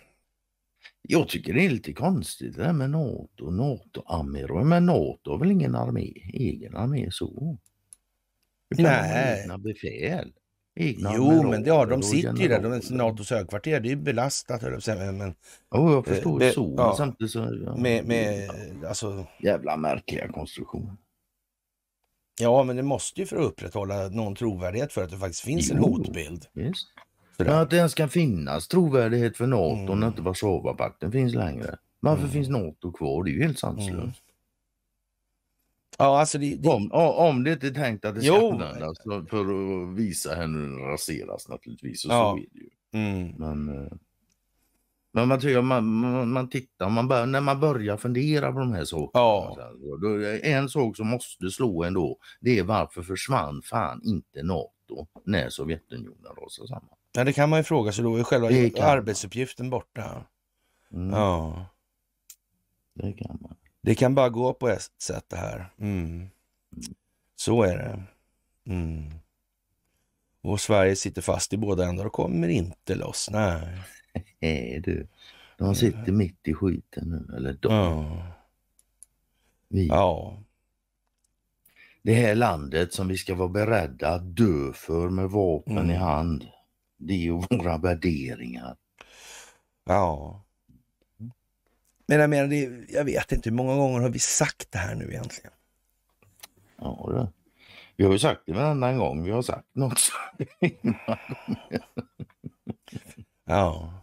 Jag tycker det är lite konstigt det där med NATO, NATO-amiral. Men NATO har väl ingen armé, egen armé så? Utan Nej. Egna befäl. Egna Jo, men det har de sitter ju där. De är. NATOs högkvarter. Det är ju belastat, höll jag men Jo, jag förstår Eh, det- så. ja. Samtidigt så... Ja, med, med alltså, Jävla märkliga konstruktion. ja, men det måste ju för att upprätthålla någon trovärdighet för att det faktiskt finns en Jo. hotbild. Visst. Men att det ens kan finnas trovärdighet för NATO Mm. när inte Warszawapakten finns längre. Varför Mm. finns NATO kvar? Det är ju helt sanslöst. Ja, alltså det, det, Om, om det inte är tänkt att det ska Jo. användas för, för att visa den raseras naturligtvis. Och Ja. så är det ju. mm, Men, eh, men man, tycker, man, man, man tittar, man bör, när man börjar fundera på de här sakerna. Ja. så här, då är det en sak som måste slå ändå. Det är varför försvann fan inte NATO när Sovjetunionen rasade samman? ja, det kan man ju fråga sig. Då är själva man. arbetsuppgiften borta. Mm, Ja, Det kan man. Det kan bara gå på ett sätt det här. Mm. Så är det. Mm. Och Sverige sitter fast i båda ändar och kommer inte loss. Nej. Nej du, de sitter mitt i skiten nu. Eller de, Ja. vi. ja. Det här landet som vi ska vara beredda att dö för med vapen Mm. i hand. Det är ju våra värderingar. Ja. Men jag menar, det, jag vet inte hur många gånger har vi sagt det här nu egentligen? Ja, det. Vi har ju sagt det varenda gång vi har sagt något. Ja.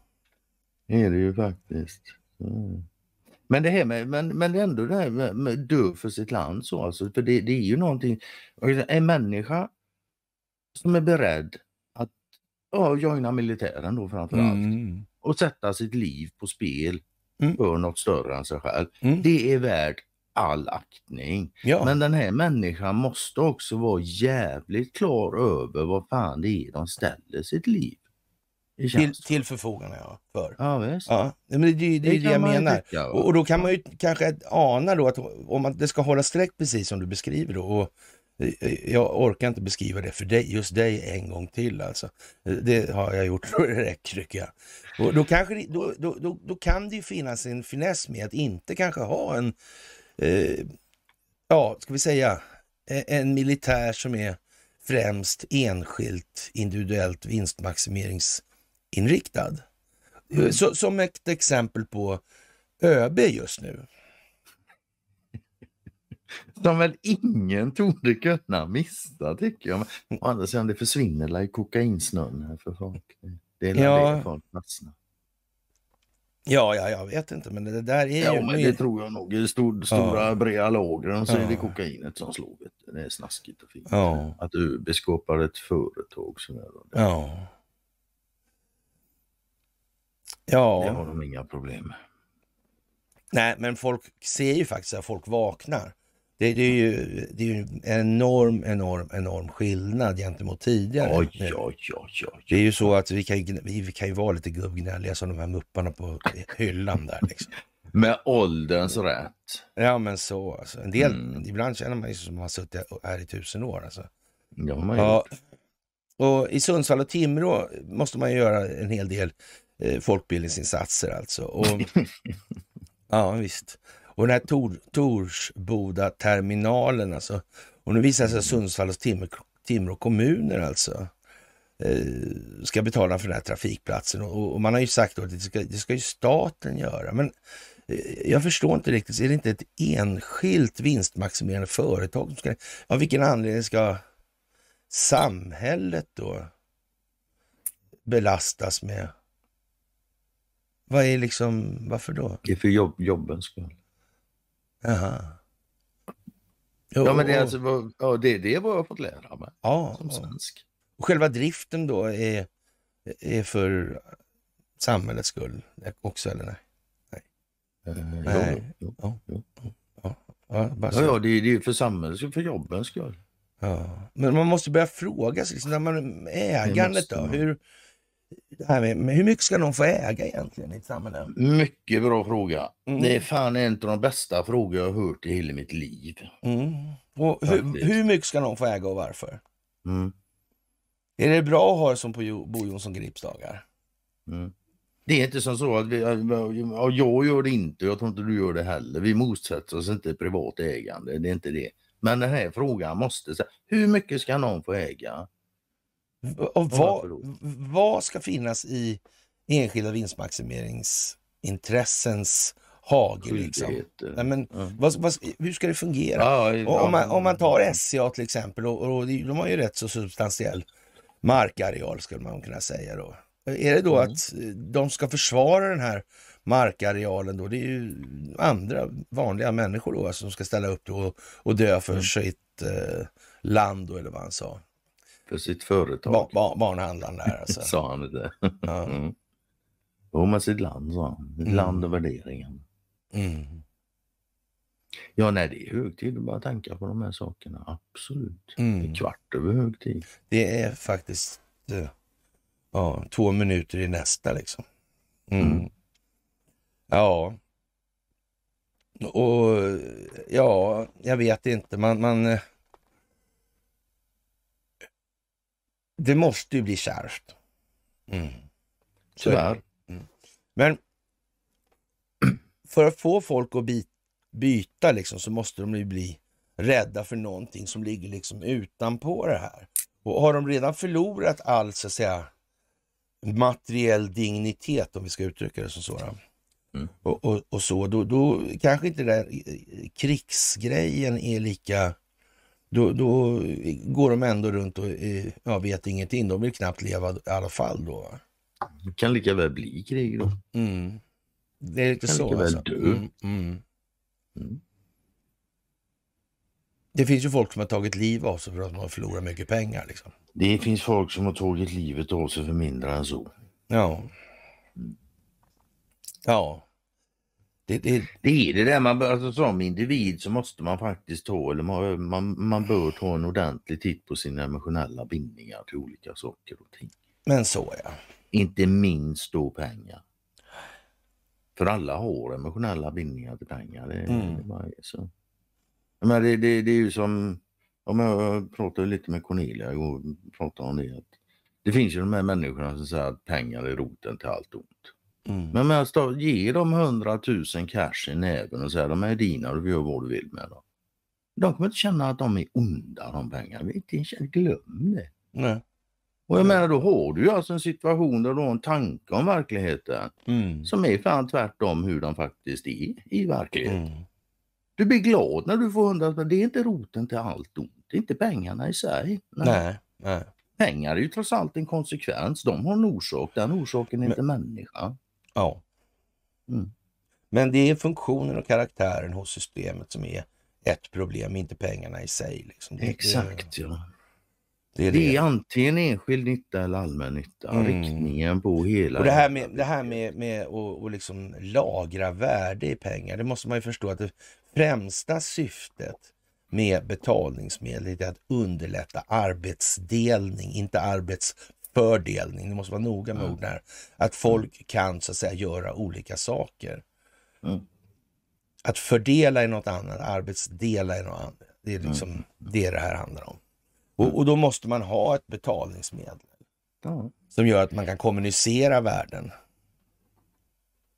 är det ju faktiskt. Så. Men det här med, men, men ändå det här med, med dö för sitt land så alltså, för det, det är ju någonting, en människa som är beredd att ja, joina militären då framförallt Mm. och sätta sitt liv på spel Mm. för något större än sig själv. Mm. Det är värt all aktning. Ja. Men den här människan måste också vara jävligt klar över vad fan det är de ställer sitt liv till, till förfogande, ja. För. Ja, visst. Ja, men det, det, det är det jag menar. tycka? Och, och då kan man ju kanske ana då att om man, det ska hålla streck precis som du beskriver då. Och jag orkar inte beskriva det för dig, just dig en gång till alltså. Det har jag gjort och det räcker tycker jag. Och då, kanske då, då, då, då kan det ju finnas en finess med att inte kanske ha en, eh, ja, ska vi säga, en, en militär som är främst enskilt individuellt vinstmaximeringsinriktad. Mm. Så, som ett exempel på ÖB just nu. Som väl ingen torde kunna missa tycker jag. Men å andra sidan det försvinner i kokainsnön här för folk. Det är Ja. ja. det folk fastnar. Ja, ja, jag vet inte, men det där är ju... Ja, men det tror jag nog. I stor, stora Ja. breda lagren så är det Ja. kokainet som slår. Det är snaskigt och fint. Ja. Att ÖB skapar ett företag sådär. Det, Ja. det har Ja, de inga problem med. nej, men folk ser ju faktiskt att folk vaknar. Det, det, är ju, det är ju en enorm, enorm, enorm skillnad gentemot tidigare. Oj, nu. oj, oj, oj. Det är ju så att vi kan, ju- vi, vi kan ju vara lite gubbgnälliga som de här mupparna på hyllan där. Liksom. Med ålderns rätt. Ja, men så alltså. En del, Mm. ibland känner man ju som att man har suttit här i tusen år. Alltså. Ja, man Ja, och I Sundsvall och Timrå måste man ju göra en hel del eh, folkbildningsinsatser alltså. Och, ja, visst. Och den här Tor, Torsboda-terminalen alltså. Och nu visar det sig att Sundsvall och Timrå, Timrå kommuner alltså eh, ska betala för den här trafikplatsen. Och, och man har ju sagt då att det ska, det ska ju staten göra. Men eh, jag förstår inte riktigt, är det inte ett enskilt vinstmaximerande företag som ska... Av vilken anledning ska samhället då belastas med? Vad är liksom, varför då? Det är för jobb, jobbens skull. Jaha. Jo, Ja, men det är, alltså, ja, det, det är vad jag har fått lära mig ja, som ja. svensk. Och själva driften då är, är för samhällets skull också, eller nej? Eh, Nej. Jo, Ja. jo. Ja, så. Ja, ja, det är är för samhällets skull, för jobbens skull. Ja. Men man måste börja fråga sig, liksom, när man, ägandet då? Hur, det här med, men hur mycket ska någon få äga egentligen i ett samhälle? Mycket bra fråga. Mm. Det är fan en av de bästa frågor jag har hört i hela mitt liv. Mm. Och hur, hur mycket ska någon få äga och varför? Mm. Är det bra att ha det som på Bo Jonsson Gripsdagar? Mm. Det är inte som så att vi, ja, jag gör det inte jag tror inte du gör det heller. Vi motsätter oss inte privat ägande, det är inte det. Men den här frågan måste hur mycket ska någon få äga? Och vad, vad ska finnas i enskilda vinstmaximeringsintressens hage? Liksom? Nej, men, Ja. vad, vad, hur ska det fungera? Ja, ja, om, man, om man tar SCA till exempel, och, och de har ju rätt så substantiell markareal skulle man kunna säga då. Är det då Mm. att de ska försvara den här markarealen då? Det är ju andra vanliga människor då alltså, som ska ställa upp och, och dö för Mm. sitt eh, land då, eller vad han sa. För sitt företag. Ba, ba, barnhandlaren där alltså. Sa han det? Ja. Mm. Jo, med sitt land sa han. Mm. land och värderingen. Mm. Ja, nej, det är hög tid att börja tänka på de här sakerna. Absolut. Det Mm. är kvart över hög tid. Det är faktiskt eh, ja, två minuter i nästa liksom. Mm. Mm. Ja. Och ja, jag vet inte. Man, man... eh, Det måste ju bli kärvt. Mm. Tyvärr. Men för att få folk att by- byta liksom, så måste de ju bli rädda för någonting som ligger liksom utanpå det här. Och har de redan förlorat all så att säga materiell dignitet, om vi ska uttrycka det som så, Mm. och, och, och så, då, då kanske inte den eh, krigsgrejen är lika... Då, då går de ändå runt och eh, ja, vet ingenting. De vill knappt leva i alla fall då. Det kan lika väl bli krig då. Mm. Det är lite Kan så. lika väl Alltså. dö. Mm, mm. Mm. Det finns ju folk som har tagit liv av sig för att de har förlorat mycket pengar. Liksom. Det finns folk som har tagit livet av sig för mindre än så. Ja. Ja. Det, det, Det är det där man bör, alltså, som individ så måste man faktiskt ta, eller man, man, man bör ta en ordentlig titt på sina emotionella bindningar till olika saker och ting. men så ja. Inte minst då pengar. För alla har emotionella bindningar till pengar. Det, Mm. det bara är så. Men det, det, det är ju som, om jag pratade lite med Cornelia och pratade om det. Att det finns ju de här människorna som säger att pengar är roten till allt ont. Mm. Men jag står, ger dem 100 000 cash i näven och säger de är dina och du gör vad du vill med dem. De kommer inte känna att de är onda de pengarna. Glöm det. Nej. Och jag Nej. menar då har du ju alltså en situation där du har en tanke om verkligheten Mm. som är fan tvärtom hur de faktiskt är i verkligheten. Mm. Du blir glad när du får 100 men det är inte roten till allt ont. Det är inte pengarna i sig. Nej. Nej. Nej. Pengar är ju trots allt en konsekvens. De har en orsak. Den orsaken är Men- inte människan. Ja. Mm. Men det är funktionen och karaktären hos systemet som är ett problem, inte pengarna i sig. Liksom. Det, Exakt ja. Det, det är Det det. är antingen enskild nytta eller allmän nytta. Mm. Riktningen på hela... Och det här med, det här med, med att och liksom lagra värde i pengar, det måste man ju förstå att det främsta syftet med betalningsmedel är att underlätta arbetsdelning, inte arbetsfördelning. Det måste vara noga med Mm. orden här. Att folk kan så att säga göra olika saker. Mm. Att fördela är något annat, arbetsdela är något annat. Det är liksom det det här handlar om. Och, och då måste man ha ett betalningsmedel som gör att man kan kommunicera värden.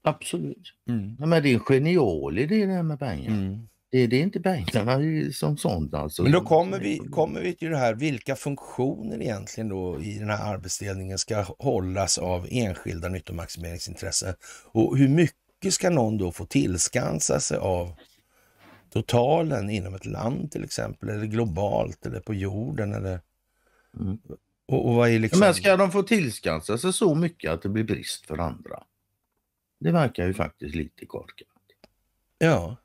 absolut. Mm. Ja, men det är en genial idé det här med pengar. Mm. Det, det är inte pengarna som sånt alltså. Men då kommer vi, kommer vi till det här, vilka funktioner egentligen då i den här arbetsdelningen ska hållas av enskilda nyttomaximeringsintressen? Och hur mycket ska någon då få tillskansa sig av totalen inom ett land till exempel, eller globalt, eller på jorden, eller... Mm. Och, och vad är Ja, liksom... Men ska de få tillskansa sig så mycket att det blir brist för andra? Det verkar ju faktiskt lite korkat. Ja.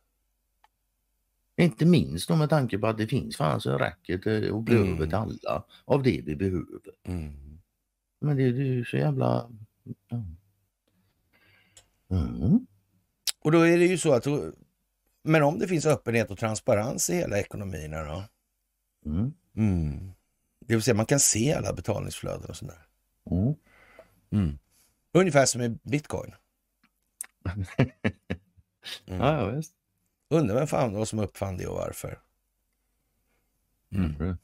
Inte minst då med tanke på att det finns fan så räcker till och blir Mm. till alla av det vi behöver. Mm. Men det, det är ju så jävla... Mm. Och då är det ju så att... Men om det finns öppenhet och transparens i hela ekonomin då? Mm. Mm. Det vill säga man kan se alla betalningsflöden och sådär. Mm. Mm. Ungefär som med bitcoin. Mm. Ja, visst. Undrar vem fan det var som uppfann det och varför. Mm.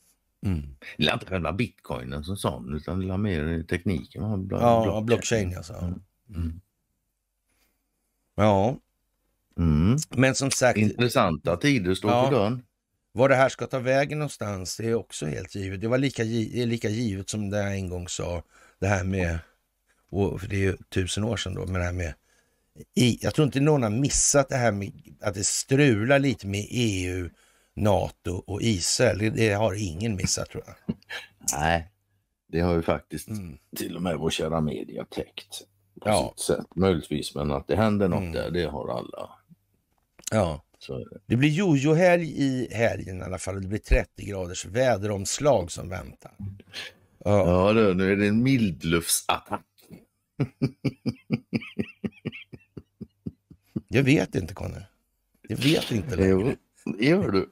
Mm. Det är inte själva bitcoinen som sån utan det är mer tekniken. Bla- Ja, blockchain alltså. Mm. Mm. Ja, Mm. men som sagt, Intressanta tider står Ja. för dörren. var det här ska ta vägen någonstans, det är också helt givet. Det var lika, det är lika givet som det jag en gång sa, det här med, och för det är ju tusen år sedan då, men det här med i, jag tror inte någon har missat det här med att det strular lite med EU, NATO och Israel. Det, det har ingen missat tror jag. Nej, Det har ju faktiskt Mm. till och med vår kära media täckt. På Ja. sitt sätt. Möjligtvis, men att det händer något Mm. där, det har alla. Ja. Det. Det blir jojo-helg i helgen i alla fall och det blir 30 graders väderomslag som väntar. Ja. Ja, du, nu är det en mildluftsattack. Jag vet inte Conny. Jag vet inte längre. Jo, det gör du.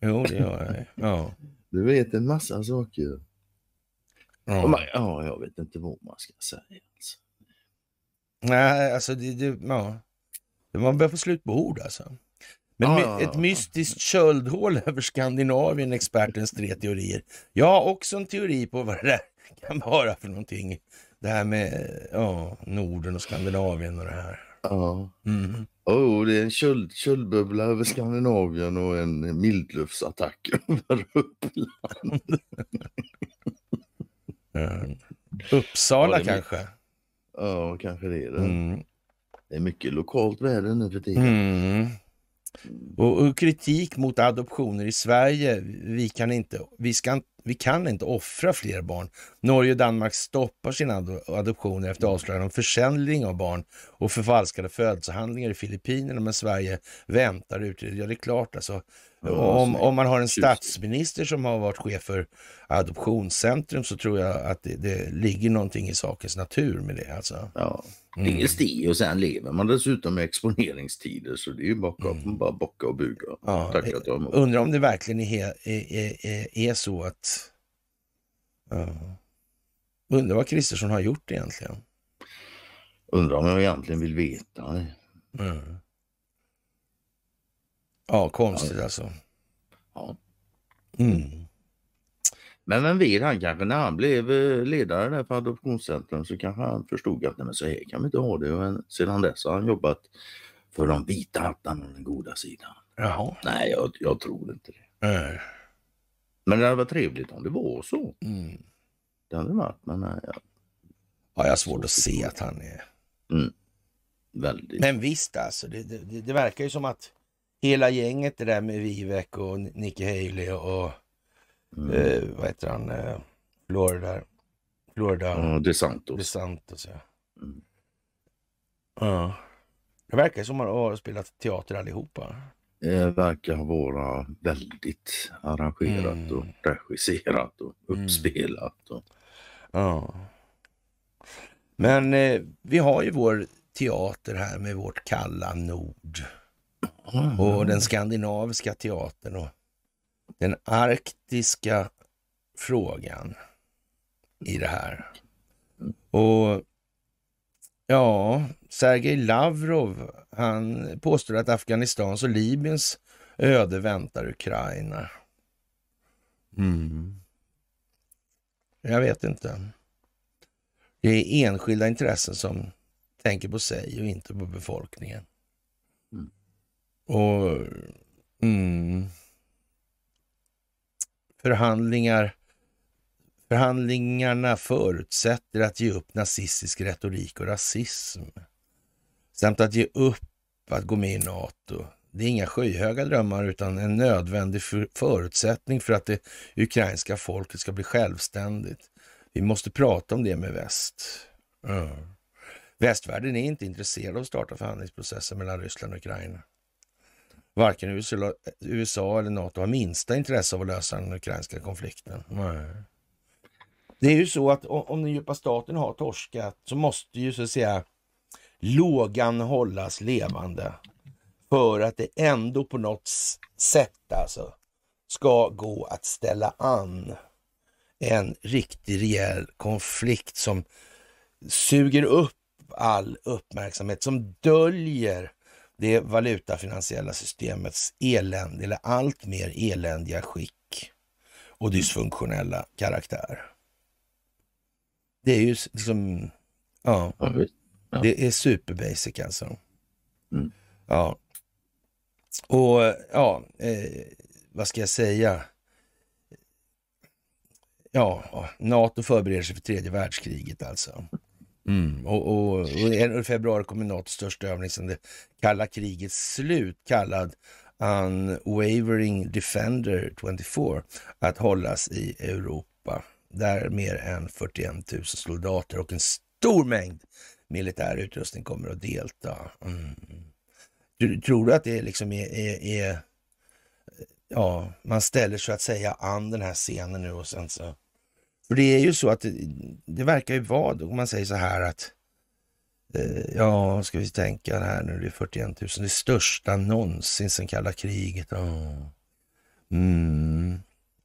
Jo, det gör jag. Ja. Du vet en massa saker. Ja. man, ja, jag vet inte vad man ska säga. Alltså. Nej, alltså det, det, ja. Man börjar få slut på ord alltså. Men Ja, ja, ja. ett mystiskt köldhål över Skandinavien, expertens tre teorier. Jag har också en teori på vad det där kan vara för någonting. Det här med ja, Norden och Skandinavien och det här. Ja. Mm. Oh, det är en köld, köldbubbla över Skandinavien och en mildluftsattack över Uppland. Mm. Uppsala Ja, kanske? Ja, kanske det är det. Mm. Det är mycket lokalt väder nu för tiden. Och, och kritik mot adoptioner i Sverige. Vi kan, inte, vi, ska, vi kan inte offra fler barn. Norge och Danmark stoppar sina ado- adoptioner efter avslöjanden om försäljning av barn och förfalskade födelsehandlingar i Filippinerna. Men Sverige väntar ut. Ja, det är klart alltså. Om, om man har en statsminister som har varit chef för Adoptionscentrum så tror jag att det, det ligger någonting i sakens natur med det. Alltså. Ja, Mm. dels det och sen lever man dessutom med exponeringstider så det är ju bara, Mm. bara bocka och buga. Ja, emot. Undrar om det verkligen är, är, är, är, så att... Ja. Undrar vad Kristersson har gjort egentligen. Undrar om jag egentligen vill veta. Mm. Ja, konstigt alltså. Ja. Mm. Men vem vet, han kanske när han blev eh, ledare där för Adoptionscentrum så kanske han förstod att nej, men så här kan vi inte ha det. Och sedan dess har han jobbat för de vita hattarna och den goda sidan. Jaha. Nej, jag, jag tror inte det. Mm. Men det hade varit trevligt om det var så. Mm. Det hade varit, men nej, ja, Ja, jag har svårt att se att han är... väldigt. Men visst alltså, det, det, det verkar ju som att hela gänget det där med Vivek och Nikki Haley och Mm. eh, vad heter han, eh, Florida, Florida Ja, DeSantos. DeSantis. Ja. Mm. Ja. Det verkar som att man har spelat teater allihopa. Det verkar vara väldigt arrangerat Mm. och regisserat och Mm. uppspelat. Och, Ja. Men eh, vi har ju vår teater här med vårt kalla nord och den skandinaviska teatern och den arktiska frågan i det här. Och ja, Sergej Lavrov, han påstår att Afghanistans och Libyens öde väntar Ukraina. Mm. Jag vet inte. Det är enskilda intressen som tänker på sig och inte på befolkningen. Mm. Och mm, förhandlingar Förhandlingarna förutsätter att ge upp nazistisk retorik och rasism samt att ge upp att gå med i NATO. Det är inga skyhöga drömmar utan en nödvändig förutsättning för att det ukrainska folket ska bli självständigt. Vi måste prata om det med väst. Mm. Västvärlden är inte intresserad av att starta förhandlingsprocesser mellan Ryssland och Ukraina. Varken USA, eller NATO har minsta intresse av att lösa den ukrainska konflikten. Nej. Det är ju så att om den djupa staten har torskat så måste ju så att säga lågan hållas levande för att det ändå på något sätt alltså ska gå att ställa an en riktig rejäl konflikt som suger upp all uppmärksamhet, som döljer det valutafinansiella systemets elände eller allt mer eländiga skick och dysfunktionella karaktär. Det är ju liksom, ja, det är super basic alltså. Mm. Ja. Och ja, eh, vad ska jag säga? Ja, NATO förbereder sig för tredje världskriget alltså. Mm. Och, och, och i februari kommer NATOs största övning sedan det kalla krigets slut, kallad Unwavering Defender 24, att hållas i Europa. där mer än 41 000 soldater och en stor mängd militär utrustning kommer att delta. Mm. Tror du att det liksom är, är, är, ja, man ställer så att säga an den här scenen nu och sen så. För det är ju så att det, det verkar ju vara, om man säger så här att eh, Ja, ska vi tänka här nu, det är 41 000, det största någonsin sen kalla kriget. Oh. Mm.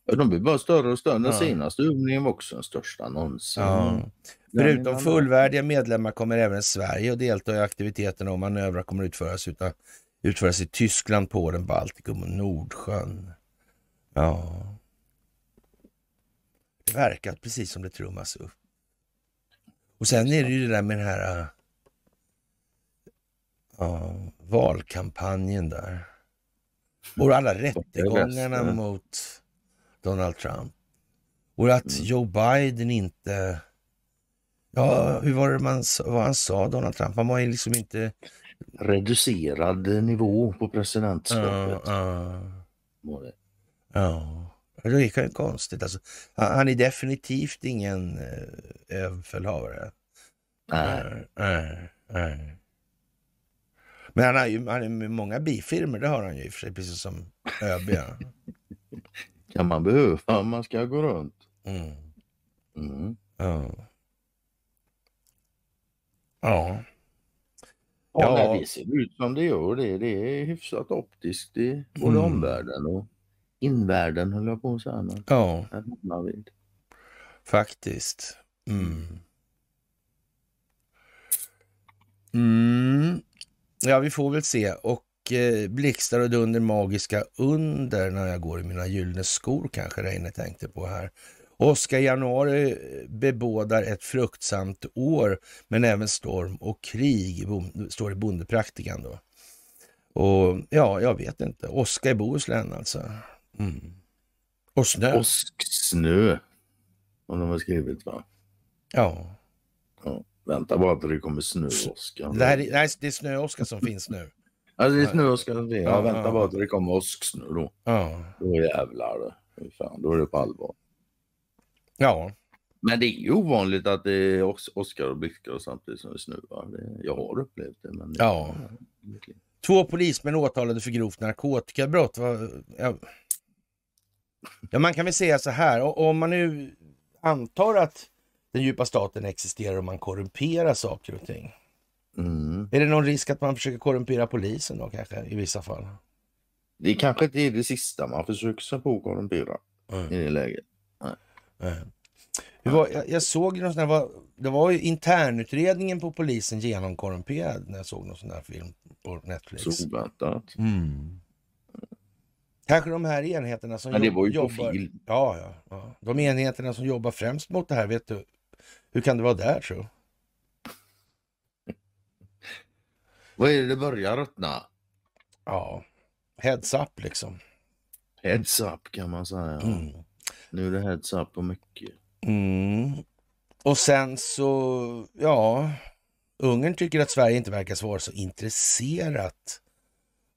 Ja, de blir bara större och större. Den ja. senaste övningen var också den största någonsin. Ja. Förutom fullvärdiga medlemmar kommer även Sverige att delta i aktiviteterna och manövrar kommer utföras, utan, utföras i Tyskland, Polen, Baltikum och Nordsjön. Ja. Det verkar precis som det trummas upp. Och sen är det ju det där med den här ja, valkampanjen där. Och alla rättegångarna mot Donald Trump. Och att mm. Joe Biden inte... Ja, hur var det man, vad han sa, Donald Trump? Han var ju liksom inte... Reducerad nivå på presidentskapet. Ja, ja. ja. Det är konstigt. Alltså, han är definitivt ingen eh, överförhavare. Nej. Nej, nej. Men han har ju han har många bifirmer, det har han ju i och för sig, precis som ÖB. kan man behöva om man ska gå runt. Mm. Mm. Ja. Ja. Ja, ja. det ser ut som det gör. Det, det är hyfsat optiskt i både mm. omvärlden och invärlden, höll jag på att säga. Ja, vid. faktiskt. Mm. Mm. Ja, vi får väl se. Och eh, blixtar och dunder magiska under när jag går i mina gyllene skor kanske Reine tänkte på här. Oskar januari bebådar ett fruktsamt år, men även storm och krig, står i bondepraktikan då. Och ja, jag vet inte. Oskar i Bohuslän alltså. Mm. Och snö. Åsksnö, har de har skrivit va? Ja. ja. Vänta bara att det kommer snöåska. Det, här, nej, det är snöåska som finns nu. Ja, det är snöåska som finns. Ja, vänta bara att det kommer åsksnö då. Ja. Då jävlar. Fan, då är det på allvar. Ja. Men det är ju ovanligt att det är åskar och blixtar samtidigt som det snöar. Jag har upplevt det. Men ja. Två polismän åtalade för grovt narkotikabrott. Ja. man kan väl säga så här. Om man nu antar att den djupa staten existerar och man korrumperar saker och ting. Mm. Är det någon risk att man försöker korrumpera polisen då kanske i vissa fall? Det kanske inte är det sista man försöker sig på att korrumpera mm. i det läget. Nej. Nej. Var, jag, jag, såg någon sån här, det var ju internutredningen på polisen genomkorrumperad när jag såg någon sån där film på Netflix. Så oväntat. Mm. Kanske de här enheterna som Men det var ju jobbar... Film. Ja, ja, ja. De enheterna som jobbar främst mot det här, vet du, hur kan det vara där tror Vad är det det börjar ruttna? Ja, heads up liksom. Heads up kan man säga. Mm. Nu är det heads up på mycket. Mm. Och sen så, ja, Ungern tycker att Sverige inte verkar vara så intresserat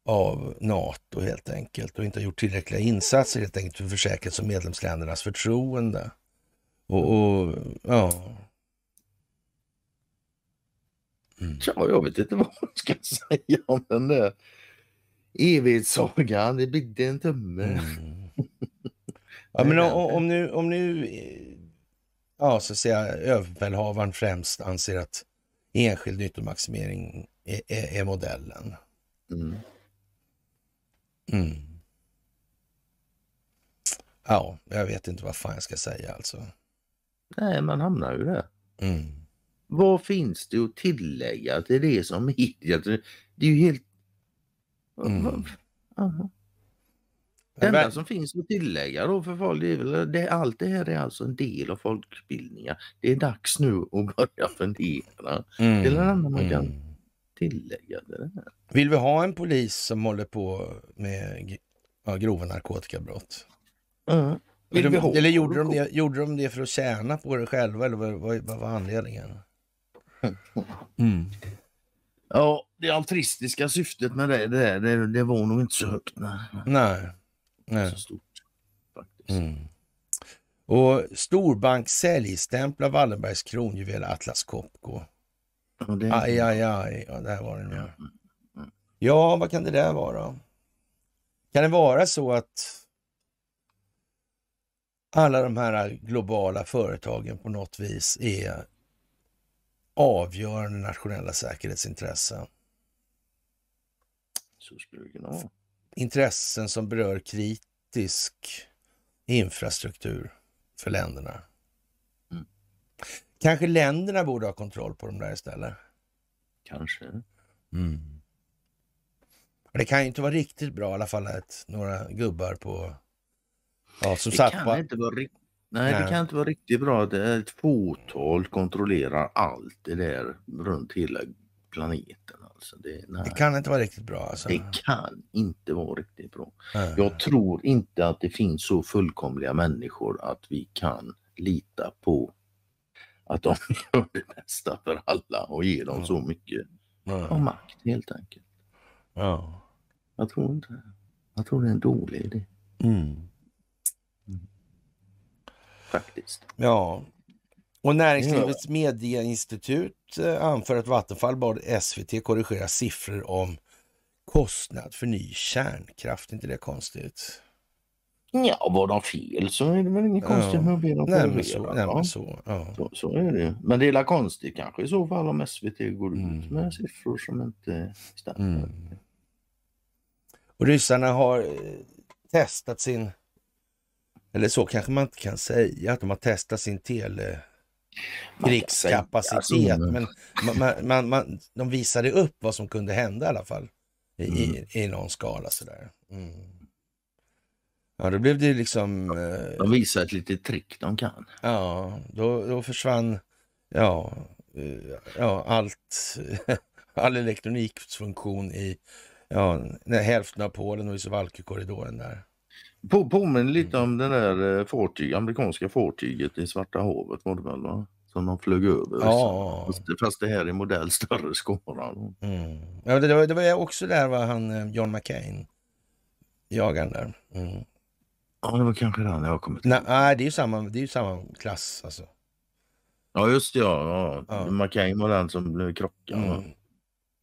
av NATO helt enkelt och inte har gjort tillräckliga insatser helt enkelt för försäkrats och medlemsländernas förtroende. Och, och ja, Mm. Ja, jag vet inte vad man ska säga om den där evighetssagan. Det bidde en tumme. Mm. ja, men om, om, nu, om nu ja, så att säga, överbefälhavaren främst anser att enskild nyttomaximering är, är, är modellen. Mm. Mm. Ja, jag vet inte vad fan jag ska säga alltså. Nej, man hamnar ju där. Mm. Vad finns det att tillägga till det som media? Det är ju helt... Mm. Det enda som finns att tillägga då för folk, det är väl, det, allt det här är alltså en del av folkbildningen. Det är dags nu att börja fundera. Mm. Det är det enda man kan mm. Tillägga till det här. Vill vi ha en polis som håller på med ja, grova narkotikabrott? Mm. De, eller gjorde de, det, gjorde de det för att tjäna på det själva eller vad, vad, vad var anledningen? Mm. Ja, det altruistiska syftet med det, det, det, det var nog inte så högt. Nej. Nej. nej. Så stort faktiskt. Mm. Och storbank säljstämplar Wallenbergs kronjuvel Atlas Copco. Och det, Aj, aj, aj. Ja, där var den ja. Ja, vad kan det där vara? Kan det vara så att alla de här globala företagen på något vis är avgörande nationella säkerhetsintressen? Så skulle det kunna vara. Intressen som berör kritisk infrastruktur för länderna. Mm. Kanske länderna borde ha kontroll på dem där istället. Kanske. Mm. Det kan ju inte vara riktigt bra i alla fall att några gubbar på... Ja, som Det satt kan på... inte vara riktigt. Nej, Nej. det kan inte vara riktigt bra. Är ett fåtal kontrollerar allt det där runt hela planeten. Alltså det, Det kan inte vara riktigt bra alltså. det kan inte vara riktigt bra. Nej. Jag tror inte att det finns så fullkomliga människor att vi kan lita på att de gör det bästa för alla och ger dem så mycket Nej. av makt helt enkelt. Ja. Jag tror inte. Jag tror det är en dålig idé Mm. faktiskt. Ja. Och Näringslivets medieinstitut eh, anför att Vattenfall bad SVT korrigera siffror om kostnad för ny kärnkraft. inte det konstigt? Ja, var de fel så är det väl inget konstigt med att be dem Nej, så. korrigera, Nej, va? men så ja. Så, så är det. Men det är konstigt kanske i så fall om SVT går ut Mm. med siffror som inte stämmer. Mm. Och ryssarna har eh, testat sin, eller så kanske man inte kan säga, att de har testat sin tele Man kan krigskapacitet. säga så, Men man, man, man, de visade upp vad som kunde hända i alla fall. I, i, i någon skala sådär. Mm. Ja, då blev det liksom... Eh, De visar ett litet trick de kan. ja, då, då försvann ja, eh, ja, allt, all elektronikfunktion i ja, hälften av Polen och i Suwalki-korridoren där. På, påminner lite om det där eh, fartyg, amerikanska fartyget i Svarta havet var det väl va? Som de flög över. Ja. Fast, det här är modell större skala. Mm. Ja, det, det, var, också där var han John McCain, jagaren där. Mm. Ja, det var kanske den jag kommer till. Nej, nej, det är ju samma, det är ju samma klass alltså. Ja, just det, ja. ja. Ja. McCain var den som blev krockad. Mm.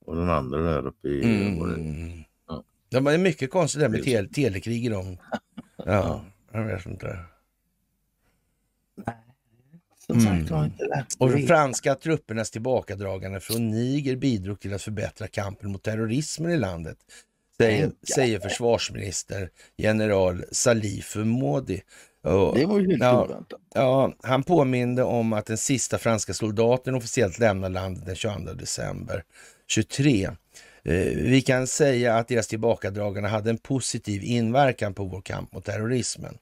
Och den andra där uppe i... Mm. var det- Ja. Det var mycket konstigt där med tel telekrig i dem. Ja, jag vet inte. Som Mm. sagt var inte lätt. Och de franska truppernas tillbakadragande från Niger bidrog till att förbättra kampen mot terrorismen i landet, säger, säger försvarsminister general Salif Modi. Och, Det var ju helt Ja. oväntat. Ja, han påminde om att den sista franska soldaten officiellt lämnade landet den 22 december 23. Eh, vi kan säga att deras tillbakadragande hade en positiv inverkan på vår kamp mot terrorismen.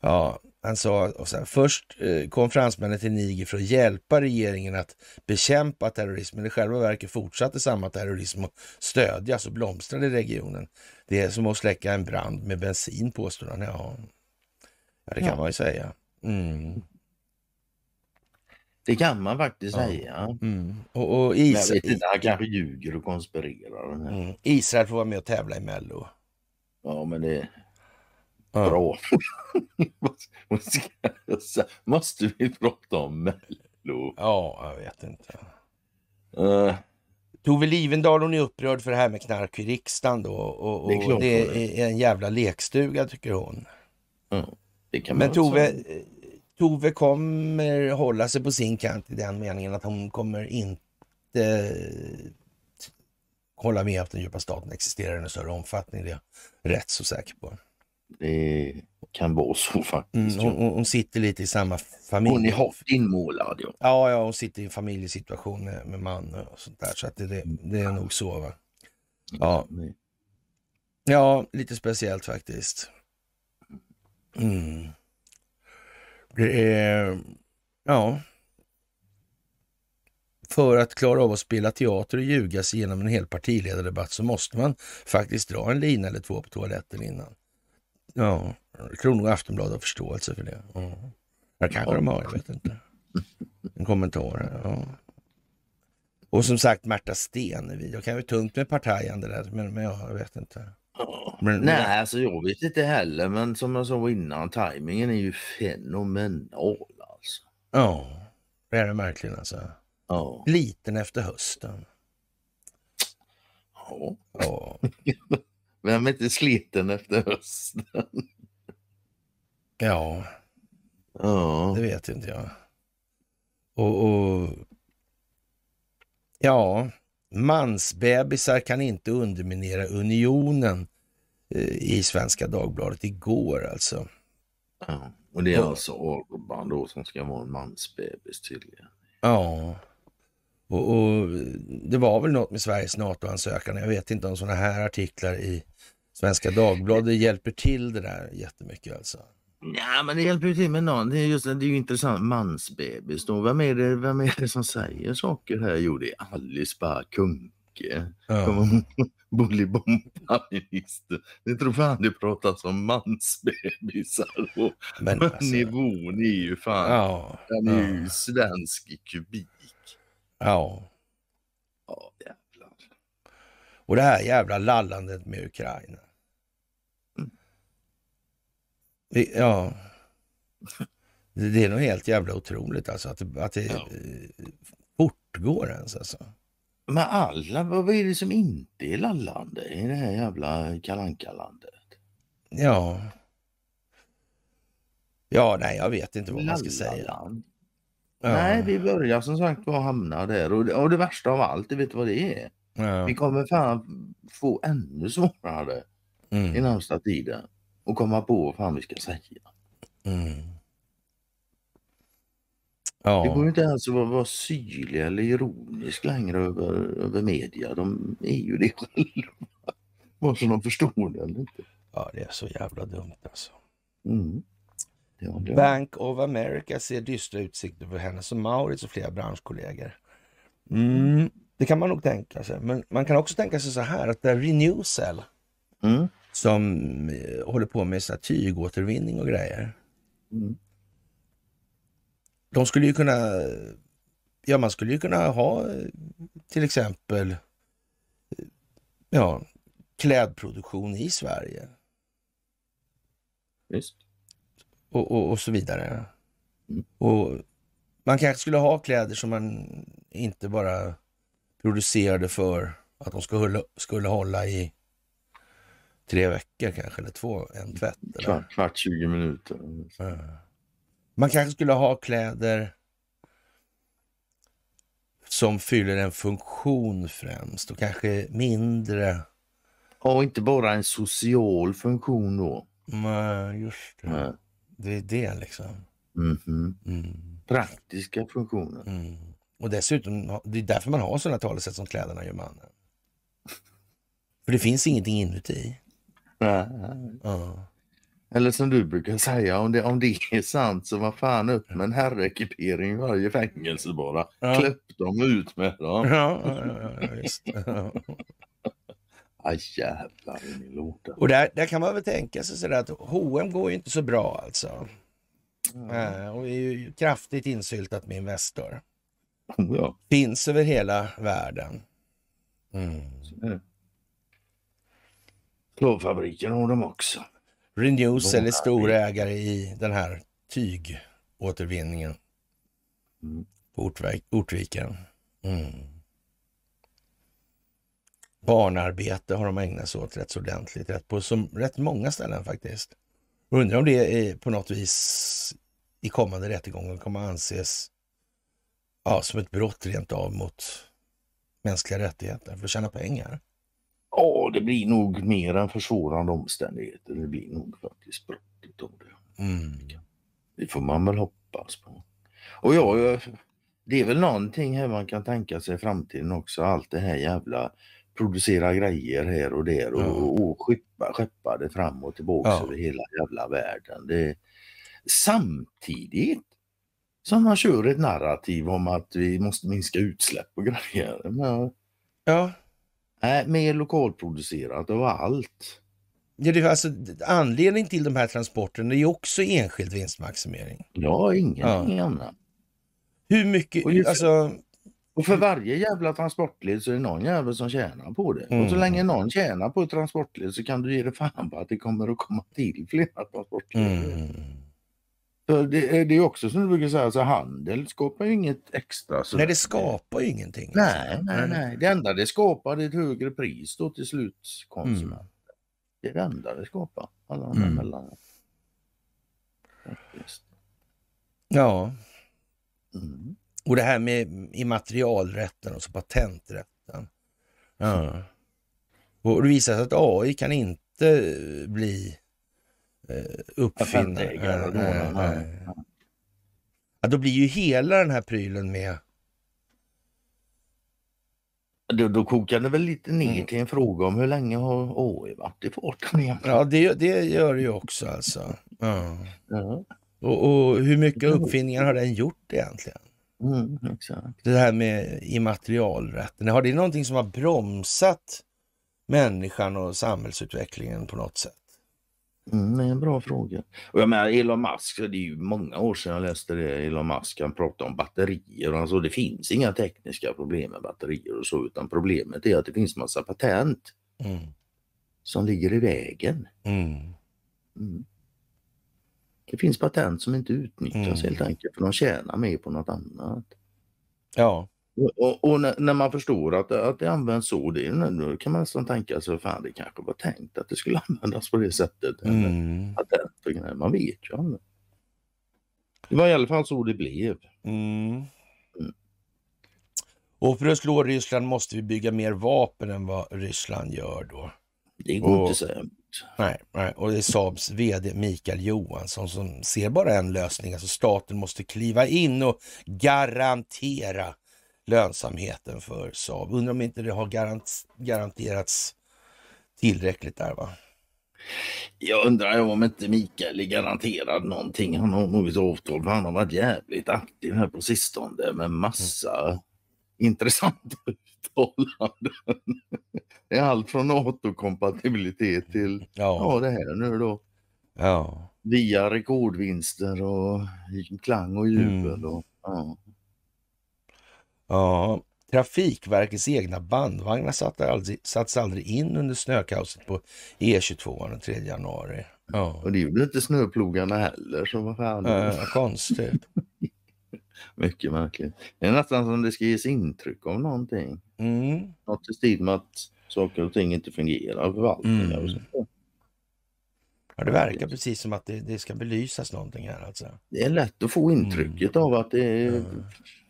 Ja, han sa och så här, först eh, kom fransmännen till Niger för att hjälpa regeringen att bekämpa terrorismen. I själva verket fortsatte samma terrorism att stödjas och blomstrade i regionen. Det är som att släcka en brand med bensin, påstår han. Ja, ja det kan Ja. man ju säga. Mm. Det kan man faktiskt Ja. säga. Mm. Och, och Men jag Israel, vet inte, han kanske ljuger och konspirerar. Mm. Israel får vara med och tävla i Mello. Ja, men det Ja. bra. Måste vi prata om Mello? ja, jag vet inte. Uh, Tove Livendal hon är upprörd för det här med knark i riksdagen då. Och, och Det är klart det är. är en jävla lekstuga tycker hon. det kan Men Tove, eh, Tove kommer hålla sig på sin kant i den meningen att hon kommer inte eh, hålla med att den djupa staten existerar i en större omfattning. Det är jag rätt så säker på. Det kan vara så faktiskt. Mm, hon, hon- sitter lite i samma familj. Hon är hårt inmålad. Ja. Ja, ja, hon sitter i en familjesituation med, med man och sånt där. Så att det, det, det är nog så. Va? Ja, ja, lite speciellt faktiskt. Mm. Det är, ja. För att klara av att spela teater och ljuga sig igenom en hel partiledardebatt så måste man faktiskt dra en lina eller två på toaletten innan. Ja, jag tror nog Aftonbladet har förståelse för det. Ja. Det kanske de har, jag vet inte. En kommentar. Ja. Och som sagt Märta Stenevi. Jag kan ju tungt med partajande där, men, men ja, jag vet inte. Men, Nej, alltså jag vet inte heller, men som jag sa innan, tajmingen är ju fenomenal alltså. Ja, det är det verkligen alltså. Ja. Liten efter hösten. ja. Ja, Vem är inte sliten efter hösten? ja Ja. det vet inte jag. Och, och ja, mansbebisar kan inte underminera unionen eh, i Svenska Dagbladet igår alltså. ja. Och det är alltså Orban då som ska vara en mansbebis tydligen. Ja, och, och det var väl något med Sveriges NATO-ansökan. Jag vet inte om sådana här artiklar i Svenska Dagbladet hjälper till det där jättemycket alltså. Ja, men det hjälper ju till med någon. Det är, just, det är ju intressant. Mansbebis då. Vem är, det, vem är det som säger saker här? Jo, det är Alice Bah Kuhnke. Ja. Bolibompa-minister. Det tror fan det pratas om mansbebisar. Och Men alltså, nivån är ju fan, ja, den är ju ja, svensk i kubik. ja. Ja, jävlar. Och det här jävla lallandet med Ukraina. Mm. Vi- Ja. Det är nog helt jävla otroligt alltså att det, att det Ja. eh, fortgår ens alltså. Men alla, vad är det som inte är lallande i det här jävla kalankalandet? Ja. Ja, nej, jag vet inte vad man ska säga. Ja. Nej, vi börjar som sagt var hamna där och det, och det värsta av allt, du vet vad det är? Ja. Vi kommer fan få ännu svårare i Mm. närmsta tiden att komma på vad fan vi ska säga. Mm. Det går Ja. inte ens att vara, vara syrlig eller ironisk längre över, över media. De är ju det själva. Vare sig de förstår det eller inte. ja, det är så jävla dumt alltså. Mm. Det jag med. Bank of America ser dystra utsikter för Hennes och Mauritz och flera branschkollegor. Mm, det kan man nog tänka sig. Men man kan också tänka sig så här att det är Renewcell Mm. Som eh, håller på med så tygåtervinning och grejer. Mm. De skulle ju kunna, ja man skulle ju kunna ha eh, till exempel eh, ja, klädproduktion i Sverige Visst. och, och, och så vidare. Mm. Och man kanske skulle ha kläder som man inte bara producerade för att de skulle, skulle hålla i tre veckor kanske, eller två, en tvätt. Eller? Kvart, kvart 20 minuter. Man kanske skulle ha kläder som fyller en funktion främst och kanske mindre. Och inte bara en social funktion då. Nej, just det. Nej. Det är det liksom. Mhm. Mm. Praktiska funktioner. Mm. Och dessutom, det är därför man har sådana talesätt som kläderna gör mannen. För det finns ingenting inuti. Nej. Ja. Eller som du brukar säga, om det, om det är sant så vad fan upp med en herrekipering i varje fängelse bara. Ja. Kläpp dem ut med dem. Ja, ja, ja, ja, just. Ja. Aj jävlar i min låda. Och där, där kan man väl tänka sig sådär att H&M går ju inte så bra alltså. Eh, och är ju kraftigt insyltat med Investor. Ja, Finns över hela världen. Mm. Klavfabriken har de också. Renewcell är stor ägare i den här tygåtervinningen Mm. på Ortvik, Ortviken. Mm. Barnarbete har de ägnat sig åt rätt så ordentligt, rätt på som, rätt många ställen faktiskt. Undrar om det är på något vis i kommande rättegångar kommer anses ja, som ett brott rent av mot mänskliga rättigheter för att tjäna pengar. Ja, det blir nog mer än försvårande omständigheter. Det blir nog faktiskt brottet av det. Mm. Det får man väl hoppas på. Och ja, det är väl någonting här man kan tänka sig i framtiden också. Allt det här jävla producera grejer här och där och, Ja. och, och skeppa, skeppa det fram och tillbaka Ja. över hela jävla världen. Det, samtidigt som man kör ett narrativ om att vi måste minska utsläpp och grejer. Men, Ja, nej, mer lokalproducerat och allt. Ja, det alltså, anledningen till de här transporterna är ju också enskild vinstmaximering. Ja, ingenting annat. Hur mycket, Ungefär. alltså, Och för varje jävla transportled så är det någon jävel som tjänar på det. Mm. Och så länge någon tjänar på ett transportled så kan du ge dig fan på att det kommer att komma till flera transportled. Mm. Det, är- det är också som du brukar säga, alltså handel skapar ju inget extra. så Nej, det skapar ju ingenting. Nej, nej, nej. Det enda det skapar är ett högre pris då till slutkonsumenten. Det är det enda det skapar. Alla de Mm. mellan. Ja, Mm. och det här med immaterialrätten, alltså patenträtten. Ja. Och det visar sig att AI kan inte bli uppfinnare. Patentägare, då. Ja, blir ju hela den här prylen med. Då, då kokar det väl lite ner Mm. till en fråga om hur länge har AI varit i farten egentligen? Ja, det, det gör det ju också alltså. Ja. Ja. Och, och hur mycket uppfinningar har den gjort egentligen? Mm, exakt. Det här med immaterialrätten. Har det någonting som har bromsat människan och samhällsutvecklingen på något sätt? Mm, det är en bra fråga. Och jag menar Elon Musk, det är ju många år sedan jag läste det. Elon Musk han pratade om batterier och sa det finns inga tekniska problem med batterier och så utan problemet är att det finns massa patent Mm. som ligger i vägen. Mm. Mm. Det finns patent som inte utnyttjas Mm. helt enkelt för de tjänar mer på något annat. Ja, Och, och, när, när man förstår att, det- att det används så, det, då kan man nästan tänka sig fan det kanske var tänkt att det skulle användas på det sättet. mm. Och grejer. Man vet ju aldrig. Det var i alla fall så det blev. Mm. Mm. Och för att slå Ryssland måste vi bygga mer vapen än vad Ryssland gör då. Det går Och- inte att säga. Nej, nej. och det är Saabs vd Mikael Johansson som ser bara en lösning. Alltså staten måste kliva in och garantera lönsamheten för Saab. Undrar om inte det har garant, garanterats tillräckligt där va? Jag undrar om inte Mikael är garanterad någonting. Han har nog ett avtal för han har varit jävligt aktiv här på sistone med massa intressanta uttalanden. Det är allt från NATO-kompatibilitet till ja, Ja, det här nu då. ja. Via rekordvinster och klang och jubel. Mm. Och, ja. Ja. Trafikverkets egna bandvagnar satte aldrig, satts aldrig in under snökaoset på E22 den 3 januari. Ja, och det gjorde inte snöplogarna heller. Så vad fan. äh, konstigt. Mycket märkligt. Det är nästan som det ska ges intryck av någonting. Mm. Något i stil med att saker och ting inte fungerar, förvaltningar Mm. och sånt. Ja, det verkar precis som att det, det ska belysas någonting här alltså. Det är lätt att få intrycket av att det är, Mm.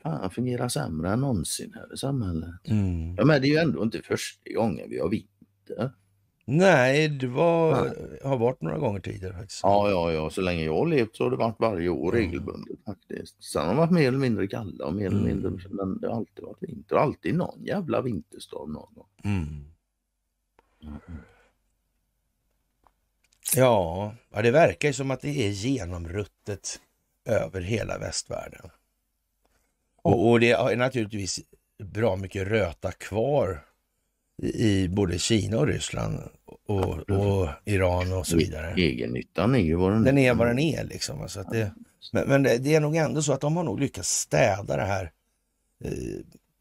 Fan, fungerar sämre än någonsin här i samhället. Mm. Ja, men det är ju ändå inte första gången vi har vinter. Nej, det var, har varit några gånger tidigare faktiskt. Ja, ja, ja, så länge jag har levt så har det varit varje år Mm. regelbundet faktiskt. Sen har det varit mer eller mindre kalla och mer eller Mm. mindre, men det har alltid varit vinter. Alltid någon jävla vinterstorm någon gång. Mm. Ja, ja, det verkar som att det är genomruttet över hela västvärlden. Och, och det är naturligtvis bra mycket röta kvar i, både Kina och Ryssland och, och Iran och så vidare. Egennyttan är ju vad den Den är vad den är liksom. Alltså att det, men men det, det är nog ändå så att de har nog lyckats städa det här eh,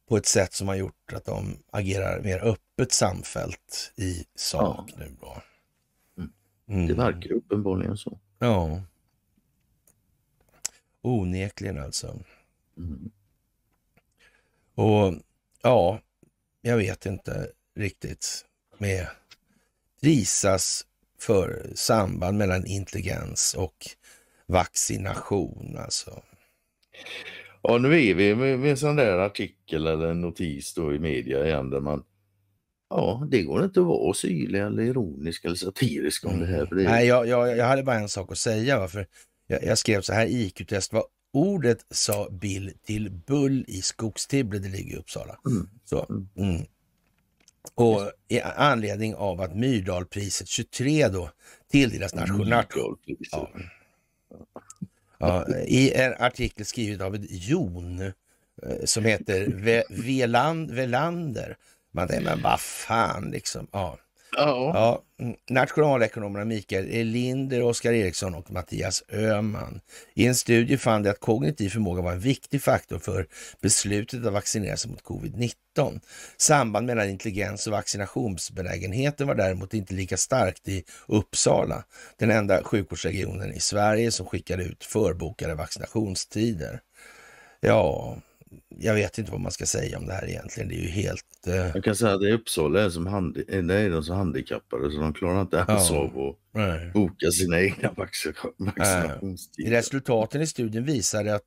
på ett sätt som har gjort att de agerar mer öppet samfällt i sak nu då. Mm. Det verkar uppenbarligen så. Ja. Onekligen alltså. Mm. Och ja, jag vet inte riktigt med prisas för samband mellan intelligens och vaccination alltså. Ja, nu är vi med, med en sån där artikel eller en notis då i media igen där man Ja, det går inte att vara syrlig eller ironisk eller satirisk om det här. För det, Nej, jag, jag, jag hade bara en sak att säga. va, För jag, jag skrev så här, IQ-test var ordet sa Bill till Bull i Skogstibble, det ligger i Uppsala. Mm. Så, mm. Och i anledning av att Myrdalpriset 23 då tilldelas nation, nation, Ja. ja, i en artikel skriven av ett Jon eh, som heter Ve- Veland, Velander. Man tänker, men vad fan liksom. Ja. Ja. Ja, nationalekonomerna Mikael Linder, Oskar Eriksson och Mattias Öhman. I en studie fann de att kognitiv förmåga var en viktig faktor för beslutet att vaccinera sig mot covid-19. Samband mellan intelligens och vaccinationsbenägenheten var däremot inte lika starkt i Uppsala, den enda sjukvårdsregionen i Sverige som skickade ut förbokade vaccinationstider. Ja, jag vet inte vad man ska säga om det här egentligen. Det är ju helt... Eh... Jag kan säga att i Uppsala är, som handi det är de så handikappade så de klarar inte ens Ja. av att Nej. boka sina egna vaccina- vaccinationstider. Resultaten i studien visade att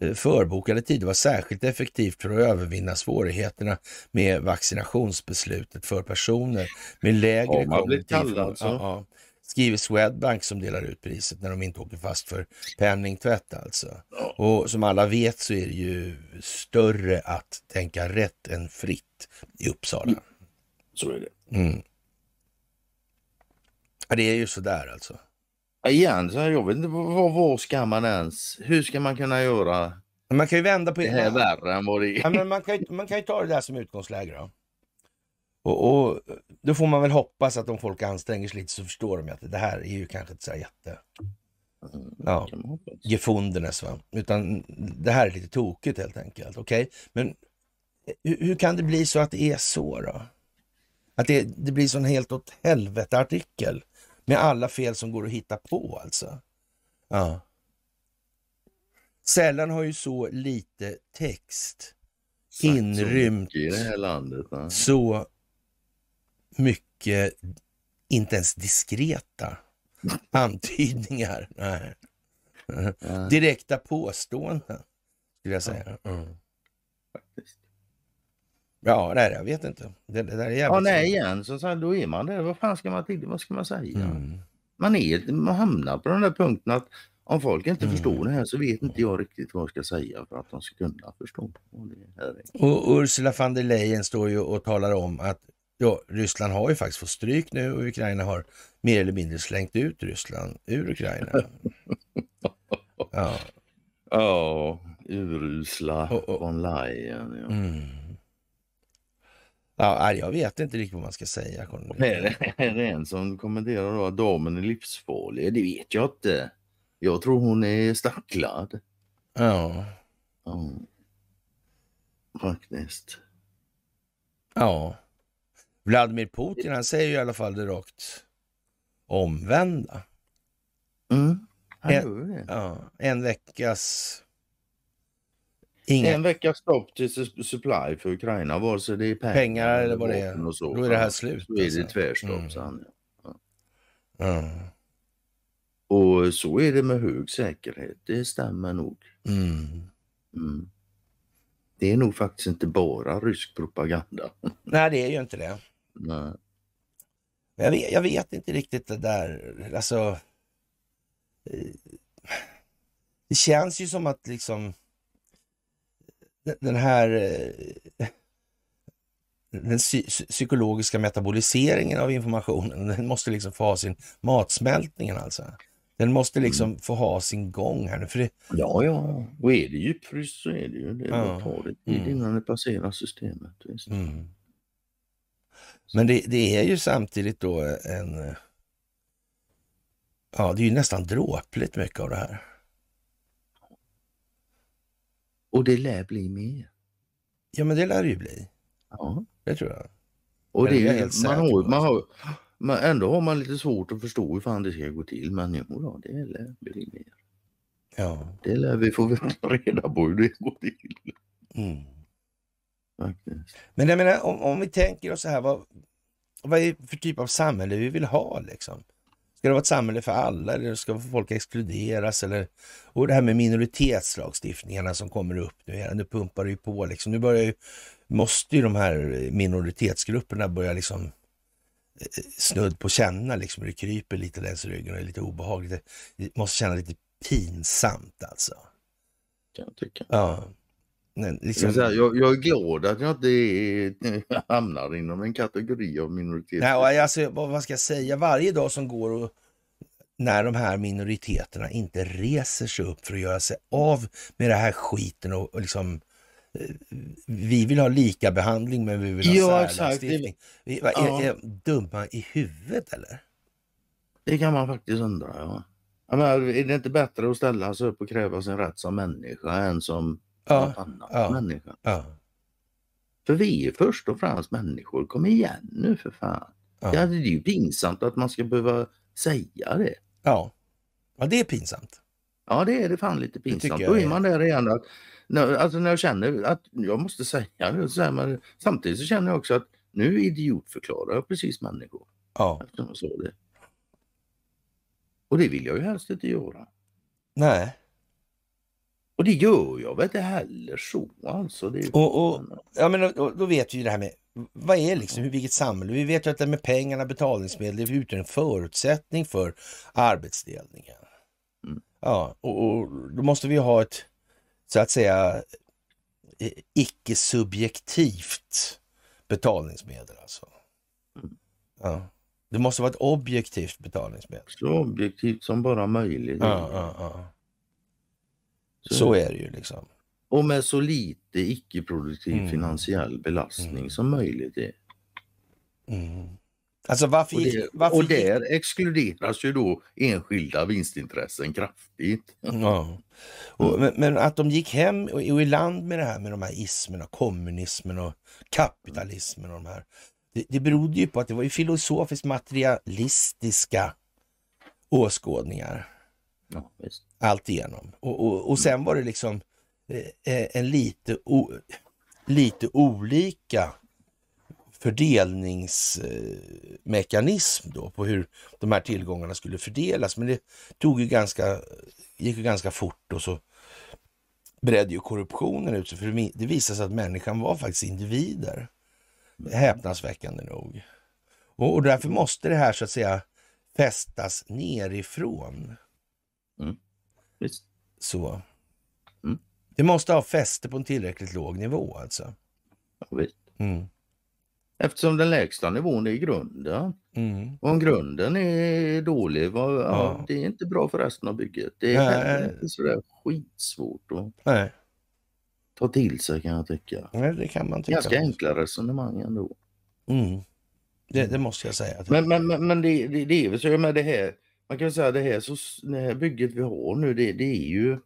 eh, förbokade tider var särskilt effektivt för att övervinna svårigheterna med vaccinationsbeslutet för personer med lägre blivit kognitiv kallad så? Ja, ja. Skriver Swedbank som delar ut priset när de inte åker fast för penningtvätt alltså. Ja. Och som alla vet så är det ju större att tänka rätt än fritt i Uppsala. Så är det. Mm. Ja, det är ju sådär alltså. Igen, så här, jag vet inte vad, vad ska man ens, hur ska man kunna göra Man kan ju vända på det här värre än vad det Ja, är? men man, kan ju, man kan ju ta det där som utgångsläge då. Och, och då får man väl hoppas att om folk anstränger sig lite så förstår de att det här är ju kanske inte så här jätte ja, man hoppas. gefundenes va. Utan det här är lite tokigt helt enkelt. Okej, men hur, hur kan det bli så att det är så då? Att det, det blir sån helt åt helvete artikel med alla fel som går att hitta på alltså. Ja. Sällan har ju så lite text inrymt så så mycket, inte ens diskreta antydningar. Nej. Ja, Direkta påståenden, skulle jag säga. Mm. Ja, nej, jag vet inte. Det, det där är jävligt Ja, nej igen, så, så då är man där. Vad fan ska man till? Vad ska man säga? Mm. Man, är, man hamnar på den där punkten att om folk inte Mm. förstår det här så vet inte jag riktigt vad jag ska säga för att de ska kunna förstå. är. Och Ursula von der Leyen står ju och talar om att ja, Ryssland har ju faktiskt fått stryk nu och Ukraina har mer eller mindre slängt ut Ryssland ur Ukraina. Ja. Ja, urusla von Leyen. Ja. Mm. Ja, jag vet inte riktigt vad man ska säga. Är- här är en som kommenterar då att damen är livsfarlig. Det vet jag inte. Jag tror hon är stacklad. Ja, Ja. Faktiskt. ja. Vladimir Putin, han säger ju i alla fall det rakt omvända. Mm. Han Ja. en veckas... Inga En veckas stopp till su- supply för Ukraina, vare sig det är pengar, pengar eller vad det är. och så. Då är det här slut. Så är det alltså. tvärstopp, Mm. han. Ja. Och så är det med hög säkerhet. Det stämmer nog. Mm. Mm. Det är nog faktiskt inte bara rysk propaganda. Nej, det är ju inte det. Nej. Jag vet, jag vet inte riktigt det där. Alltså... eh, Det känns ju som att liksom den- här eh, den psy- psykologiska metaboliseringen av informationen, den måste liksom få ha sin matsmältningen alltså. Den måste liksom få ha sin gång här nu. För det, Ja, ja. Och är det djupfryst så är det ju. Det Ja. ja. tar det tid Mm. innan det passerar systemet. Visst. mm. Men det, det är ju samtidigt då en... Ja, det är ju nästan dråpligt mycket av det här. Och det lär bli mer. Ja, men det lär det ju bli. Ja. Det tror jag. Och det är helt man har, man har, men ändå har man lite svårt att förstå hur fan det ska gå till. Men jo, då, det lär bli mer. Ja. Det lär vi få reda på hur det går till. Mm. Faktiskt. Men jag menar, om, om vi tänker oss så här, vad, vad är det för typ av samhälle vi vill ha liksom? Ska det vara ett samhälle för alla eller ska folk exkluderas? Eller, och det här med minoritetslagstiftningarna som kommer upp nu, nu pumpar det ju på liksom. Nu börjar ju, måste ju de här minoritetsgrupperna börja liksom eh, snudd på känna liksom hur det kryper lite längs ryggen och är lite obehagligt. Det måste känna lite pinsamt alltså. Kan jag tycka. Ja. Men Jag, Liksom, säga, jag, jag är glad att jag inte hamnar inom en kategori av minoritet. Nej, och alltså, vad ska jag säga? Varje dag som går och när de här minoriteterna inte reser sig upp för att göra sig av med det här skiten och, och liksom vi vill ha lika behandling men vi vill ha Ja, särlagstiftning. Vi, vad, Ja. är, är de dumma i huvudet eller? Det kan man faktiskt undra. Ja. Jag menar, är det inte bättre att ställa sig upp och kräva sin rätt som människa än som Ja, annat ja. människa? Ja, För vi är först och främst människor. Kom igen nu för fan. Ja. Det är ju pinsamt att man ska behöva säga det. ja. ja det är pinsamt. Ja, det är det fan lite pinsamt. Då är. är man där igen. Att, när, alltså när jag känner att jag måste säga det, så här, men samtidigt så känner jag också att nu idiotförklarar jag precis människor. Ja, Eftersom jag sa det. Och det vill jag ju helst inte göra. nej. Och det gör jag väl inte heller så alltså. Det är Och, och, ja, men då, då vet vi ju det här med vad är liksom, vilket samhälle? Vi vet ju att det med pengarna, betalningsmedel, det utgör en förutsättning för arbetsdelningen. Mm. Ja, och, och då måste vi ha ett, så att säga, eh, icke-subjektivt betalningsmedel alltså. Mm. Ja. Det måste vara ett objektivt betalningsmedel. så objektivt som bara möjligt. Ja, ja. Så- Så är det ju liksom. Och med så lite icke-produktiv Mm. finansiell belastning Mm. som möjligt. Är. Mm. Alltså varför... Och, det, varför och där exkluderas ju då enskilda vinstintressen kraftigt. Ja. Och, men, men att de gick hem och, och i land med det här med de här ismerna, kommunismen och kapitalismen och de här. Det, det berodde ju på att det var ju filosofiskt materialistiska åskådningar Ja, visst alltigenom. Och, och, och sen var det liksom eh, eh, en lite, o, lite olika fördelningsmekanism då på hur de här tillgångarna skulle fördelas. Men det tog ju ganska, gick ju ganska fort och så bredde ju korruptionen ut sig. För det det visade sig att människan var faktiskt individer. Häpnadsväckande nog. Och, och därför måste det här så att säga fästas nerifrån visst. Så. Mm. Det måste ha fäste på en tillräckligt låg nivå alltså. Ja, visst. Mm. Eftersom den lägsta nivån är grunden. Mm. Och om grunden är dålig, vad, ja. Ja. det är inte bra för resten av bygget. Det är inte sådär skitsvårt att Nej. ta till sig kan jag tycka. Nej, det kan man tycka. Ganska enkla resonemang ändå. Mm. Det, det måste jag säga. Men, men, men, men det, det, det är väl så med det här. Man kan säga det här, så, det här bygget vi har nu, det, det är ju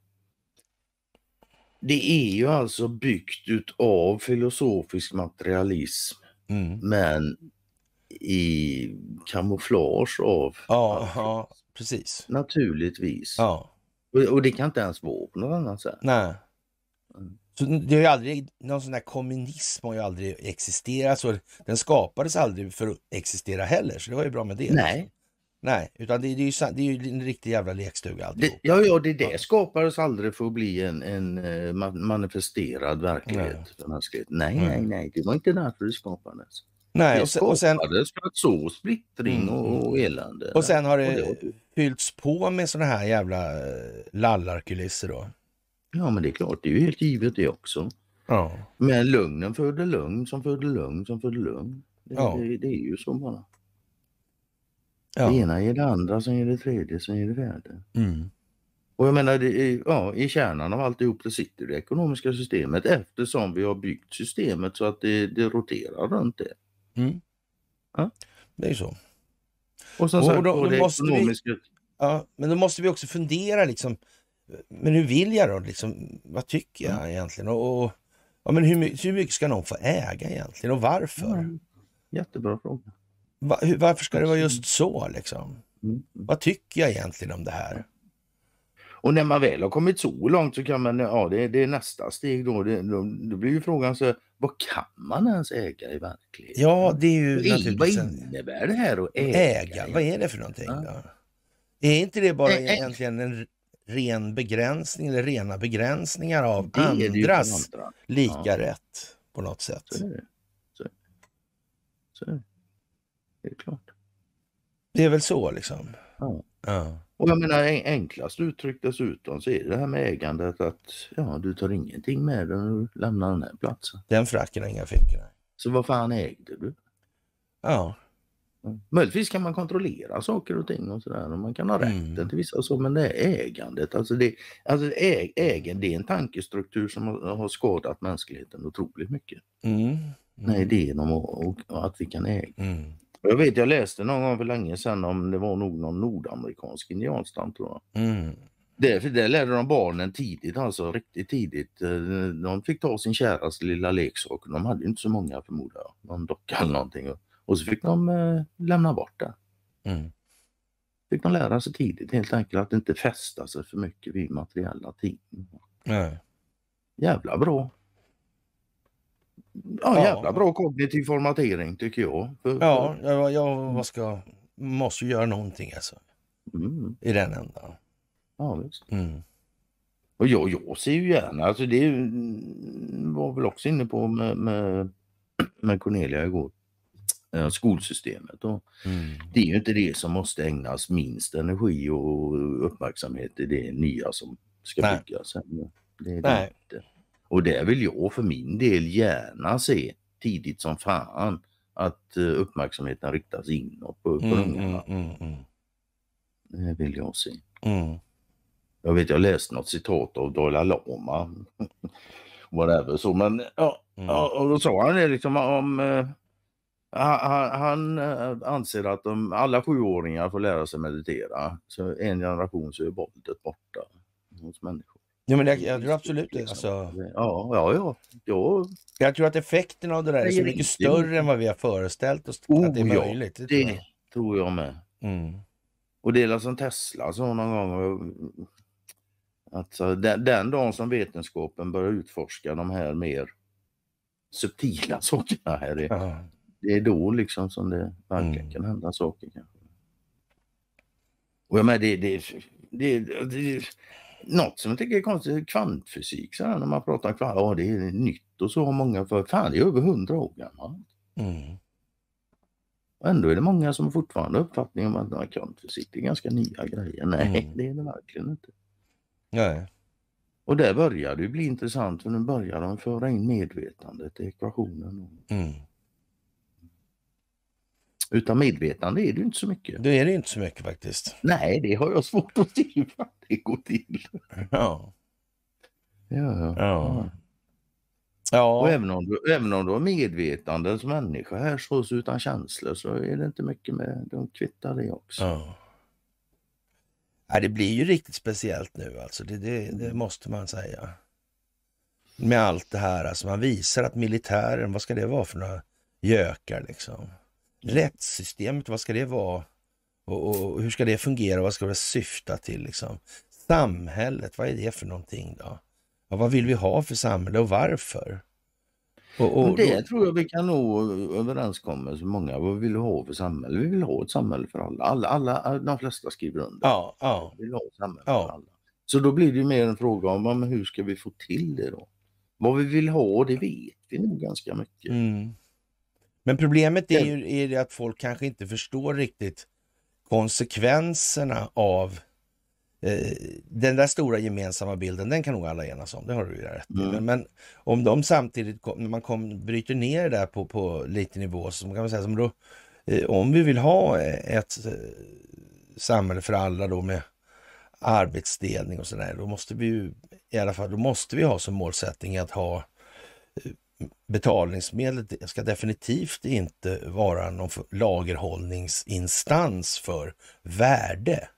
det är ju alltså byggt utav filosofisk materialism Mm. men i kamouflage av Ja, ja, precis. naturligtvis. Ja, Och, och det kan inte ens vara på något annat sätt. nej. Mm. Så det har ju aldrig, någon sån där kommunism har ju aldrig existerat. Så den skapades aldrig för att existera heller. Så det var ju bra med det. Nej, Nej, utan det, det, är ju, det är ju en riktig jävla lekstuga alltihop. det, ja, ja, det, Ja. det skapades aldrig för att bli en, en eh, ma- manifesterad verklighet Nej. för mänskligheten. Nej, Nej. nej, nej, det var inte därför det skapades. Nej, Det och sen, och sen, skapades för att så splittring Mm, och, och elände. och sen har Och det det- fyllts på med såna här jävla eh, lallarkulisser då. Ja, men det är klart, det är ju helt givet det också. Ja. Men lögnen födde lögn som födde lögn som födde lögn. Det, Ja. det, det är ju så bara. Ja. Det ena ger det andra, sen ger det tredje, sen ger det fjärde. Mm. Och jag menar, är, ja, i kärnan av alltihop det sitter det ekonomiska systemet eftersom vi har byggt systemet så att det, det roterar runt det. Mm. Ja. Det är så. Och som Och sagt, då- och det måste vi- ekonomiska... Ja, men då måste vi också fundera liksom. Men hur vill jag då? Liksom, vad tycker jag Mm. egentligen? Och, och, ja, men hur, hur mycket ska någon få äga egentligen och varför? Ja, jättebra fråga. Varför ska det vara just så liksom? Mm. Vad tycker jag egentligen om det här? Och när man väl har kommit så långt så kan man, ja det, det är nästa steg då. Det, då, då blir ju frågan så vad kan man ens äga i verkligheten? Ja, det är ju är, vad innebär det här att äga? äga. Vad är det för någonting Ja. då? Är inte det bara Ä- egentligen en ren begränsning eller rena begränsningar av Det är det andras andra. lika Ja. rätt på något sätt? Så är det. Så, så är det. Det är klart. Det är väl så liksom? Ja. Ja. Och jag menar en- enklast uttryckt dessutom så är det det här med ägandet att ja, du tar ingenting med dig när du lämnar den här platsen. Den fracken har inga fickor. Så vad fan ägde du? Ja. Möjligtvis kan man kontrollera saker och ting och sådär och man kan ha rätten Mm. till vissa så men det är ägandet. Alltså det, alltså äg, ägen, det är en tankestruktur som har, har skadat mänskligheten otroligt mycket. Mm. Den här idén om att, och, att vi kan äga. Mm. Jag vet, jag läste någon gång för länge sedan om det var nog någon nordamerikansk indianstam tror jag. Mm. Det, där lärde de barnen tidigt, alltså riktigt tidigt. eh, De fick ta sin käraste lilla leksak. De hade inte så många förmodar jag. Någon docka eller någonting. Och, och så fick de eh, lämna bort det. Mm. Fick de lära sig tidigt helt enkelt att inte fästa sig för mycket vid materiella ting. Nej. Jävla bra. Ja, jävla bra kognitiv formatering tycker jag. För, Ja, jag, jag vad ska, måste ju göra någonting alltså, Mm, i den ändan. ja, visst. Mm. Och jag, jag ser ju gärna, alltså det var väl också inne på med, med, med Cornelia igår, eh, skolsystemet. Och Mm. det är ju inte det som måste ägnas minst energi och uppmärksamhet i det nya som ska Nej. byggas. Det är det Nej. inte. Och det vill jag för min del gärna se tidigt som fan att eh, uppmärksamheten riktas inåt på, på Mm, ungarna. mm, mm, mm. Det vill jag se. Mm. Jag vet, jag läste något citat av Dalai Lama. Whatever, så men ja, Mm. ja, och då sa han det liksom om eh, han, han- eh, anser att om alla sjuåringar får lära sig meditera så en generation så är våldet borta hos människor. Ja, men jag, jag tror absolut det. Liksom. Alltså, Ja, ja, ja. ja jag tror att effekten av det där är så mycket större än vad vi har föreställt oss Oh, att det är ja. möjligt. Det tror jag. tror jag med. Mm. Och det är som Tesla sa någon gång. Eh, den, den dagen som vetenskapen börjar utforska de här mer subtila sakerna här, det, Ja. det är då liksom som det verkligen Mm. kan hända saker. Kanske. Och jag med, det, det, det, det, något som jag tycker är konstigt, kvantfysik, så här, när man pratar kvant, ja det är nytt och så har många för, fan det är över hundra år gammalt. Mm. Och ändå är det många som fortfarande har uppfattningen om att kvantfysik det är ganska nya grejer. Nej, Mm. det är det verkligen inte. Nej. Och där börjar det bli intressant för nu börjar de föra in medvetandet i ekvationen. Mm. Utan medvetande är det inte så mycket. Då är det inte så mycket faktiskt. Nej, det har jag svårt att se hur det går till. Ja. Ja, ja. Ja. Och även om, du, även om du har medvetande som människa här så så utan känslor så är det inte mycket med, de kvittar det också. ja. Det blir ju riktigt speciellt nu alltså. Det, det, det måste man säga. Med allt det här, alltså man visar att militären, vad ska det vara för några gökar liksom? Rättssystemet, vad ska det vara? Och, och hur ska det fungera? Vad ska det syfta till liksom? Samhället, vad är det för någonting då? Ja, vad vill vi ha för samhälle och varför? Och, Men och, det då- tror jag vi kan nå överenskommelse många. Vad vill vi ha för samhälle? Vi vill ha ett samhälle för alla. alla, alla de flesta skriver under. ja, ja, Vi vill ha ett samhälle Ja. för alla. Så då blir det mer en fråga om men hur ska vi få till det då? Vad vi vill ha, det vet vi nog ganska mycket. Mm. Men problemet är ju är att folk kanske inte förstår riktigt konsekvenserna av eh, den där stora gemensamma bilden. Den kan nog alla enas om, det har du ju rätt i. Mm. Men, men om de samtidigt, kom, när man kom, bryter ner det där på, på lite nivå, så kan man säga som då, eh, om vi vill ha ett eh, samhälle för alla då med arbetsdelning och sådär, då måste vi ju i alla fall, då måste vi ha som målsättning att ha eh, betalningsmedlet ska definitivt inte vara någon lagerhållningsinstans för värde.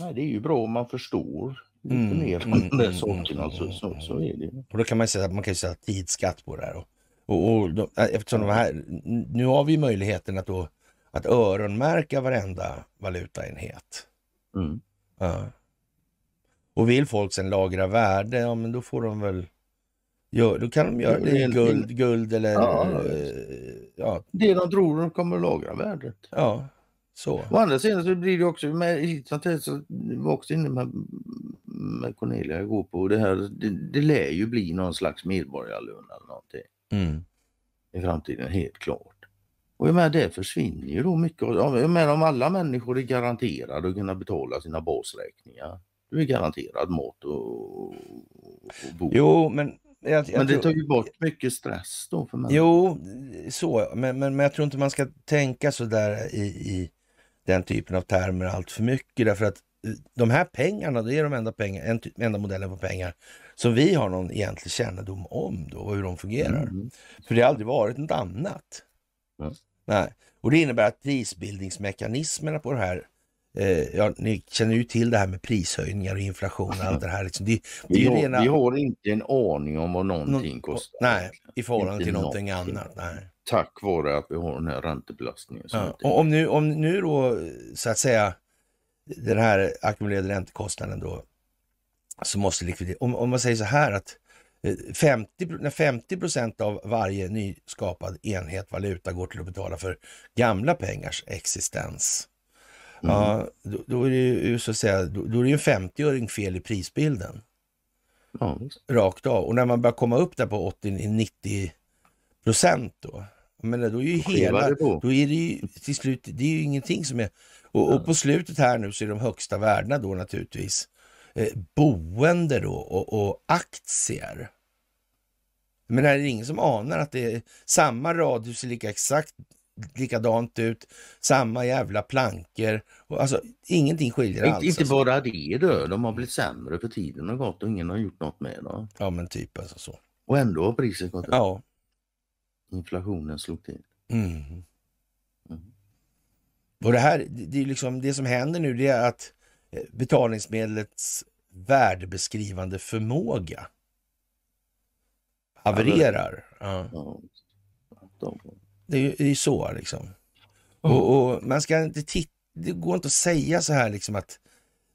Nej, det är ju bra om man förstår lite Mm, mer mm, om de där mm, sakerna. så, så, så är det ju. Och då kan man säga att man kan säga tidsskatt på det här. Och, och, och de, eftersom de här, nu har vi möjligheten att, då, att öronmärka varenda valutaenhet. Mm. Ja. Och vill folk sen lagra värde, ja men då får de väl gör, då kan de göra Ja, det det i guld, guld eller Ja, eh, ja, Det de tror de kommer att lagra värdet. ja, så. Å andra sidan så blir det också med så var också inne med, med Cornelia igår på det här. Det, det lär ju bli någon slags medborgarlön eller någonting Mm. i framtiden, helt klart. Och jag menar, det försvinner ju då mycket. ja, Jag menar, om alla människor är garanterade att kunna betala sina basräkningar. Du är garanterad mat och, och bo. Jo, men jag, jag men det tror, tar ju bort mycket stress då för människor. Jo, så, men, men, men jag tror inte man ska tänka så där i, i den typen av termer allt för mycket. Därför att eh, de här pengarna, det är de enda, pengar, en, enda modellen på pengar som vi har någon egentlig kännedom om då, och hur de fungerar. Mm. För det har aldrig varit något annat. Nej. Nej. Och det innebär att prisbildningsmekanismerna på det här, eh, ja, ni känner ju till det här med prishöjningar och inflation och allt det här. Liksom. Det, det Vi, har, rena... vi har inte en aning om vad någonting Nå- kostar. Nej, i förhållande Inte till någonting någonting. annat. Nej. Tack vare att vi har den här räntebelastningen. Ja. Och om nu, om nu då, så att säga, den här ackumulerade räntekostnaden då, så måste likviditeten, om, om man säger så här att eh, 50, när 50 procent av varje nyskapad enhet valuta går till att betala för gamla pengars existens, Mm. ja, då, då är det ju så att säga, då, då är det en 50-öring fel i prisbilden Ja, rakt av. Och när man börjar komma upp där på 80-90 procent då, menar, då är ju hela, då är det ju till slut, det är ju ingenting som är, och, och på slutet här nu så är de högsta värdena då naturligtvis eh, boende då och, och aktier. Men är det ingen som anar att det är samma radhus ser lika exakt likadant ut, samma jävla plankor, alltså ingenting skiljer alls. Inte, alltså. bara det då, de har blivit sämre för tiden har gått och ingen har gjort något med det. Ja men typ alltså så. Och ändå har priset gått upp. Ja. Inflationen slog till. Mm. Mm. Och det här, det, är liksom, det som händer nu det är att eh, betalningsmedlets värdebeskrivande förmåga havererar. Ja. Ja, Det är ju det är så liksom. Och, och man ska inte titta, det går inte att säga så här liksom att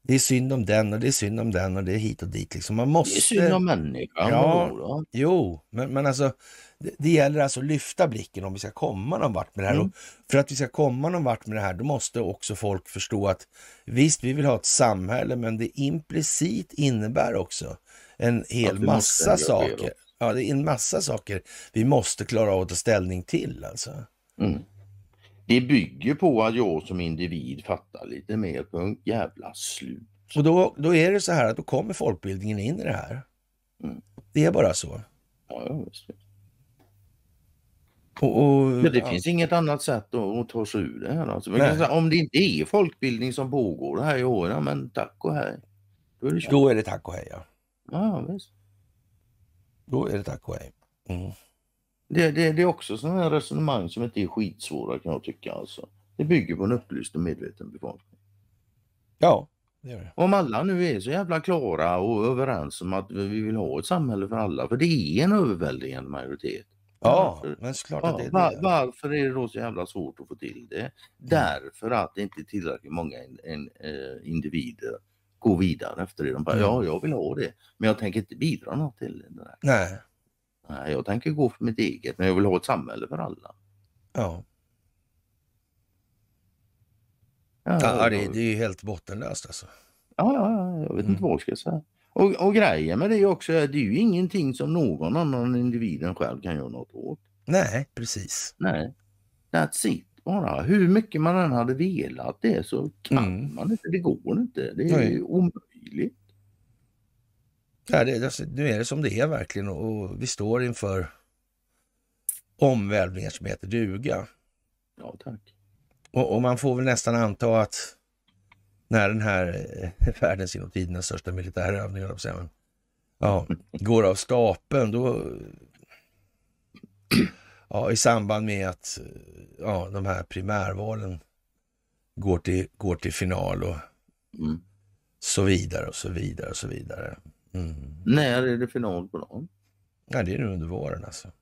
det är synd om den och det är synd om den och det är hit och dit liksom. Man det måste... är synd om människan. Ja. då? Jo, men, men alltså det, det gäller alltså att lyfta blicken om vi ska komma någon vart med det här. Mm. Och för att vi ska komma någon vart med det här, då måste också folk förstå att visst, vi vill ha ett samhälle, men det implicit innebär också en hel massa saker. Ja, det är en massa saker vi måste klara av att ta ställning till alltså. Mm. Det bygger på att jag som individ fattar lite mer. Punkt jävla slut. Och då, då är det så här att då kommer folkbildningen in i det här. Mm. Det är bara så. Ja, ja, visst. Och, och, Men det ja. finns inget annat sätt att, att ta sig ur det här. Alltså. Säga, om det inte är folkbildning som pågår här i år, ja, men tack och hej. Då är det. Då är det tack och hej. Ja. Ja, visst. Då är det tack och hej. Mm. Det, det, det är också sådana här resonemang som inte är skitsvåra kan jag tycka. Alltså. Det bygger på en upplyst och medveten befolkning. Ja, det gör det. Om alla nu är så jävla klara och överens om att vi vill ha ett samhälle för alla, för det är en överväldigande majoritet. Ja, Varför? men såklart att Ja, det är var, det. varför är det då så jävla svårt att få till det? Därför att det inte är tillräckligt många in, in, eh, individer går vidare efter det. De bara, Mm. ja, jag vill ha det, men jag tänker inte bidra något till det. Där. Nej, Nej, jag tänker gå för mitt eget, men jag vill ha ett samhälle för alla. ja. Ja, ja det, det är ju helt bottenlöst alltså. Ja, ja, ja, jag vet Mm. inte vad jag ska säga. Och, och grejen med det är också att det är ju ingenting som någon annan individen själv kan göra något åt. Nej, precis. Nej, that's it bara. Hur mycket man än hade velat det så kan Mm. man inte. Det går inte. Det är Nej. ju omöjligt. Ja, det, alltså, nu är det som det är verkligen och, vi står inför omvälvningar som heter duga. Ja, tack. Och, och man får väl nästan anta att när den här eh, världens genom tidernas största säga, men, ja, går av stapeln, då ja, i samband med att ja, de här primärvalen går till, går till final och Mm. så vidare och så vidare och så vidare. Mm. När är det final på dem? Ja, det är nu under våren alltså.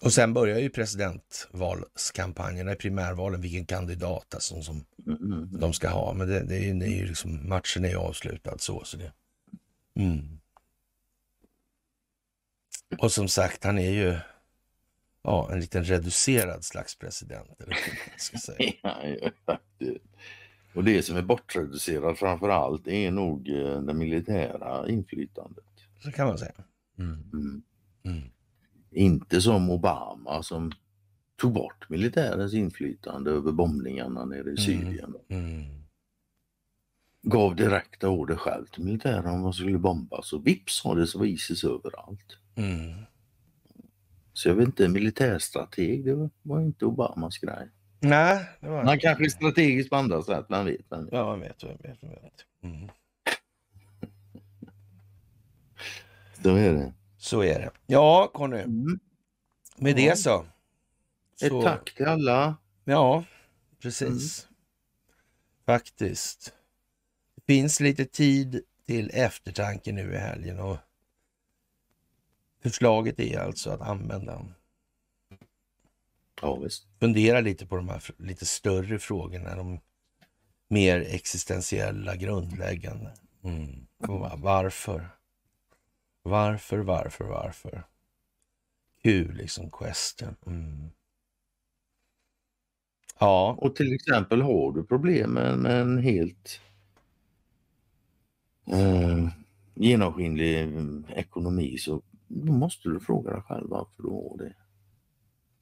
Och sen börjar ju presidentvalskampanjerna i primärvalen, vilken kandidat alltså, som Mm, mm, mm. de ska ha. Men det, det är ju, det är ju liksom, matchen är ju avslutad så. så det, mm. Och som sagt, han är ju ja, en liten reducerad slags president. Eller vad ska säga. Ja, Och det som är bortreducerat framför allt är nog eh, det militära inflytandet. Så kan man säga. Mm. Mm. Mm. Inte som Obama som tog bort militärens inflytande över bombningarna nere i Syrien. Mm. gav direkta order själv till militären om vad som skulle bombas och vips har det så var Isis överallt. Mm. Så jag vet inte, militärstrateg, det var, inte Obamas grej. Nej, det var Han kanske är strategisk på andra sätt, vem vet. Vem vet. Ja, vem vet, vem vet, vem vet. Mm. Så är det. Så är det. Ja, Conny, Mm. med Ja. det så. Ett så tack till alla. Ja, precis. Faktiskt. Finns lite tid till eftertanke nu i helgen och förslaget är alltså att använda, Ja, visst. fundera lite på de här lite större frågorna, de mer existentiella, grundläggande. Mm. Varför? Varför, varför, varför? Kul liksom, question. Mm. Ja, Och till exempel har du problem med en helt eh, genomskinlig mm, ekonomi så måste du fråga dig själv varför du har det.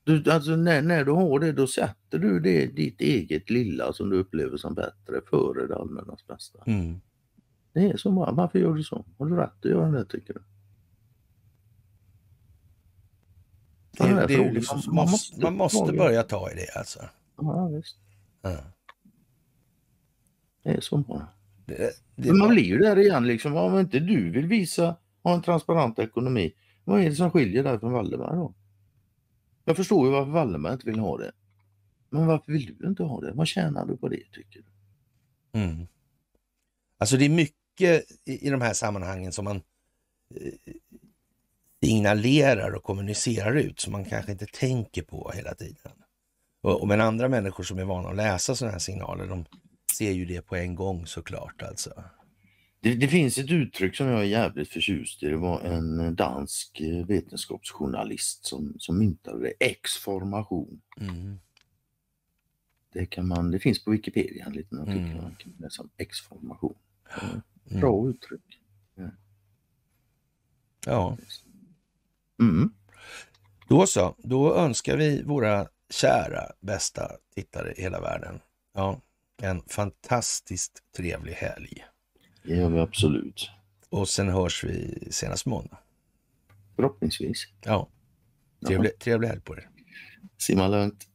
Du, alltså när, när du har det då sätter du det, ditt eget lilla som du upplever som bättre före det allmännas bästa. mm. Det är så bara. Varför gör du så? Har du rätt att göra det tycker du? Det, det ju frågan. liksom, Man måste man måste börja ta i det alltså. Ja, visst. Ja. Det är så bara. Det, det, Men man blir ju där igen liksom. Om inte du vill visa ha en transparent ekonomi. Vad är det som skiljer dig från Valdemar då? Jag förstår ju varför Valdemar inte vill ha det. Men varför vill du inte ha det? Vad tjänar du på det tycker du? mm. Alltså det är mycket i, i de här sammanhangen som man eh, signalerar och kommunicerar ut som man kanske inte tänker på hela tiden. Och, och men andra människor som är vana att läsa sådana här signaler, de ser ju det på en gång såklart alltså. Det, det finns ett uttryck som jag är jävligt förtjust i. Det var en dansk vetenskapsjournalist som, som myntade det. Exformation. Mm. Det, kan man, det finns på Wikipedia en liten artikel. Mm. Man kan läsa om exformation. Mm. Bra uttryck. Ja, Mm. då så. Då önskar vi våra kära bästa tittare i hela världen ja, en fantastiskt trevlig helg. Det gör vi absolut. Och sen hörs vi senast måndag. Förhoppningsvis. Ja, trevlig, trevlig helg på er. Simma lugnt.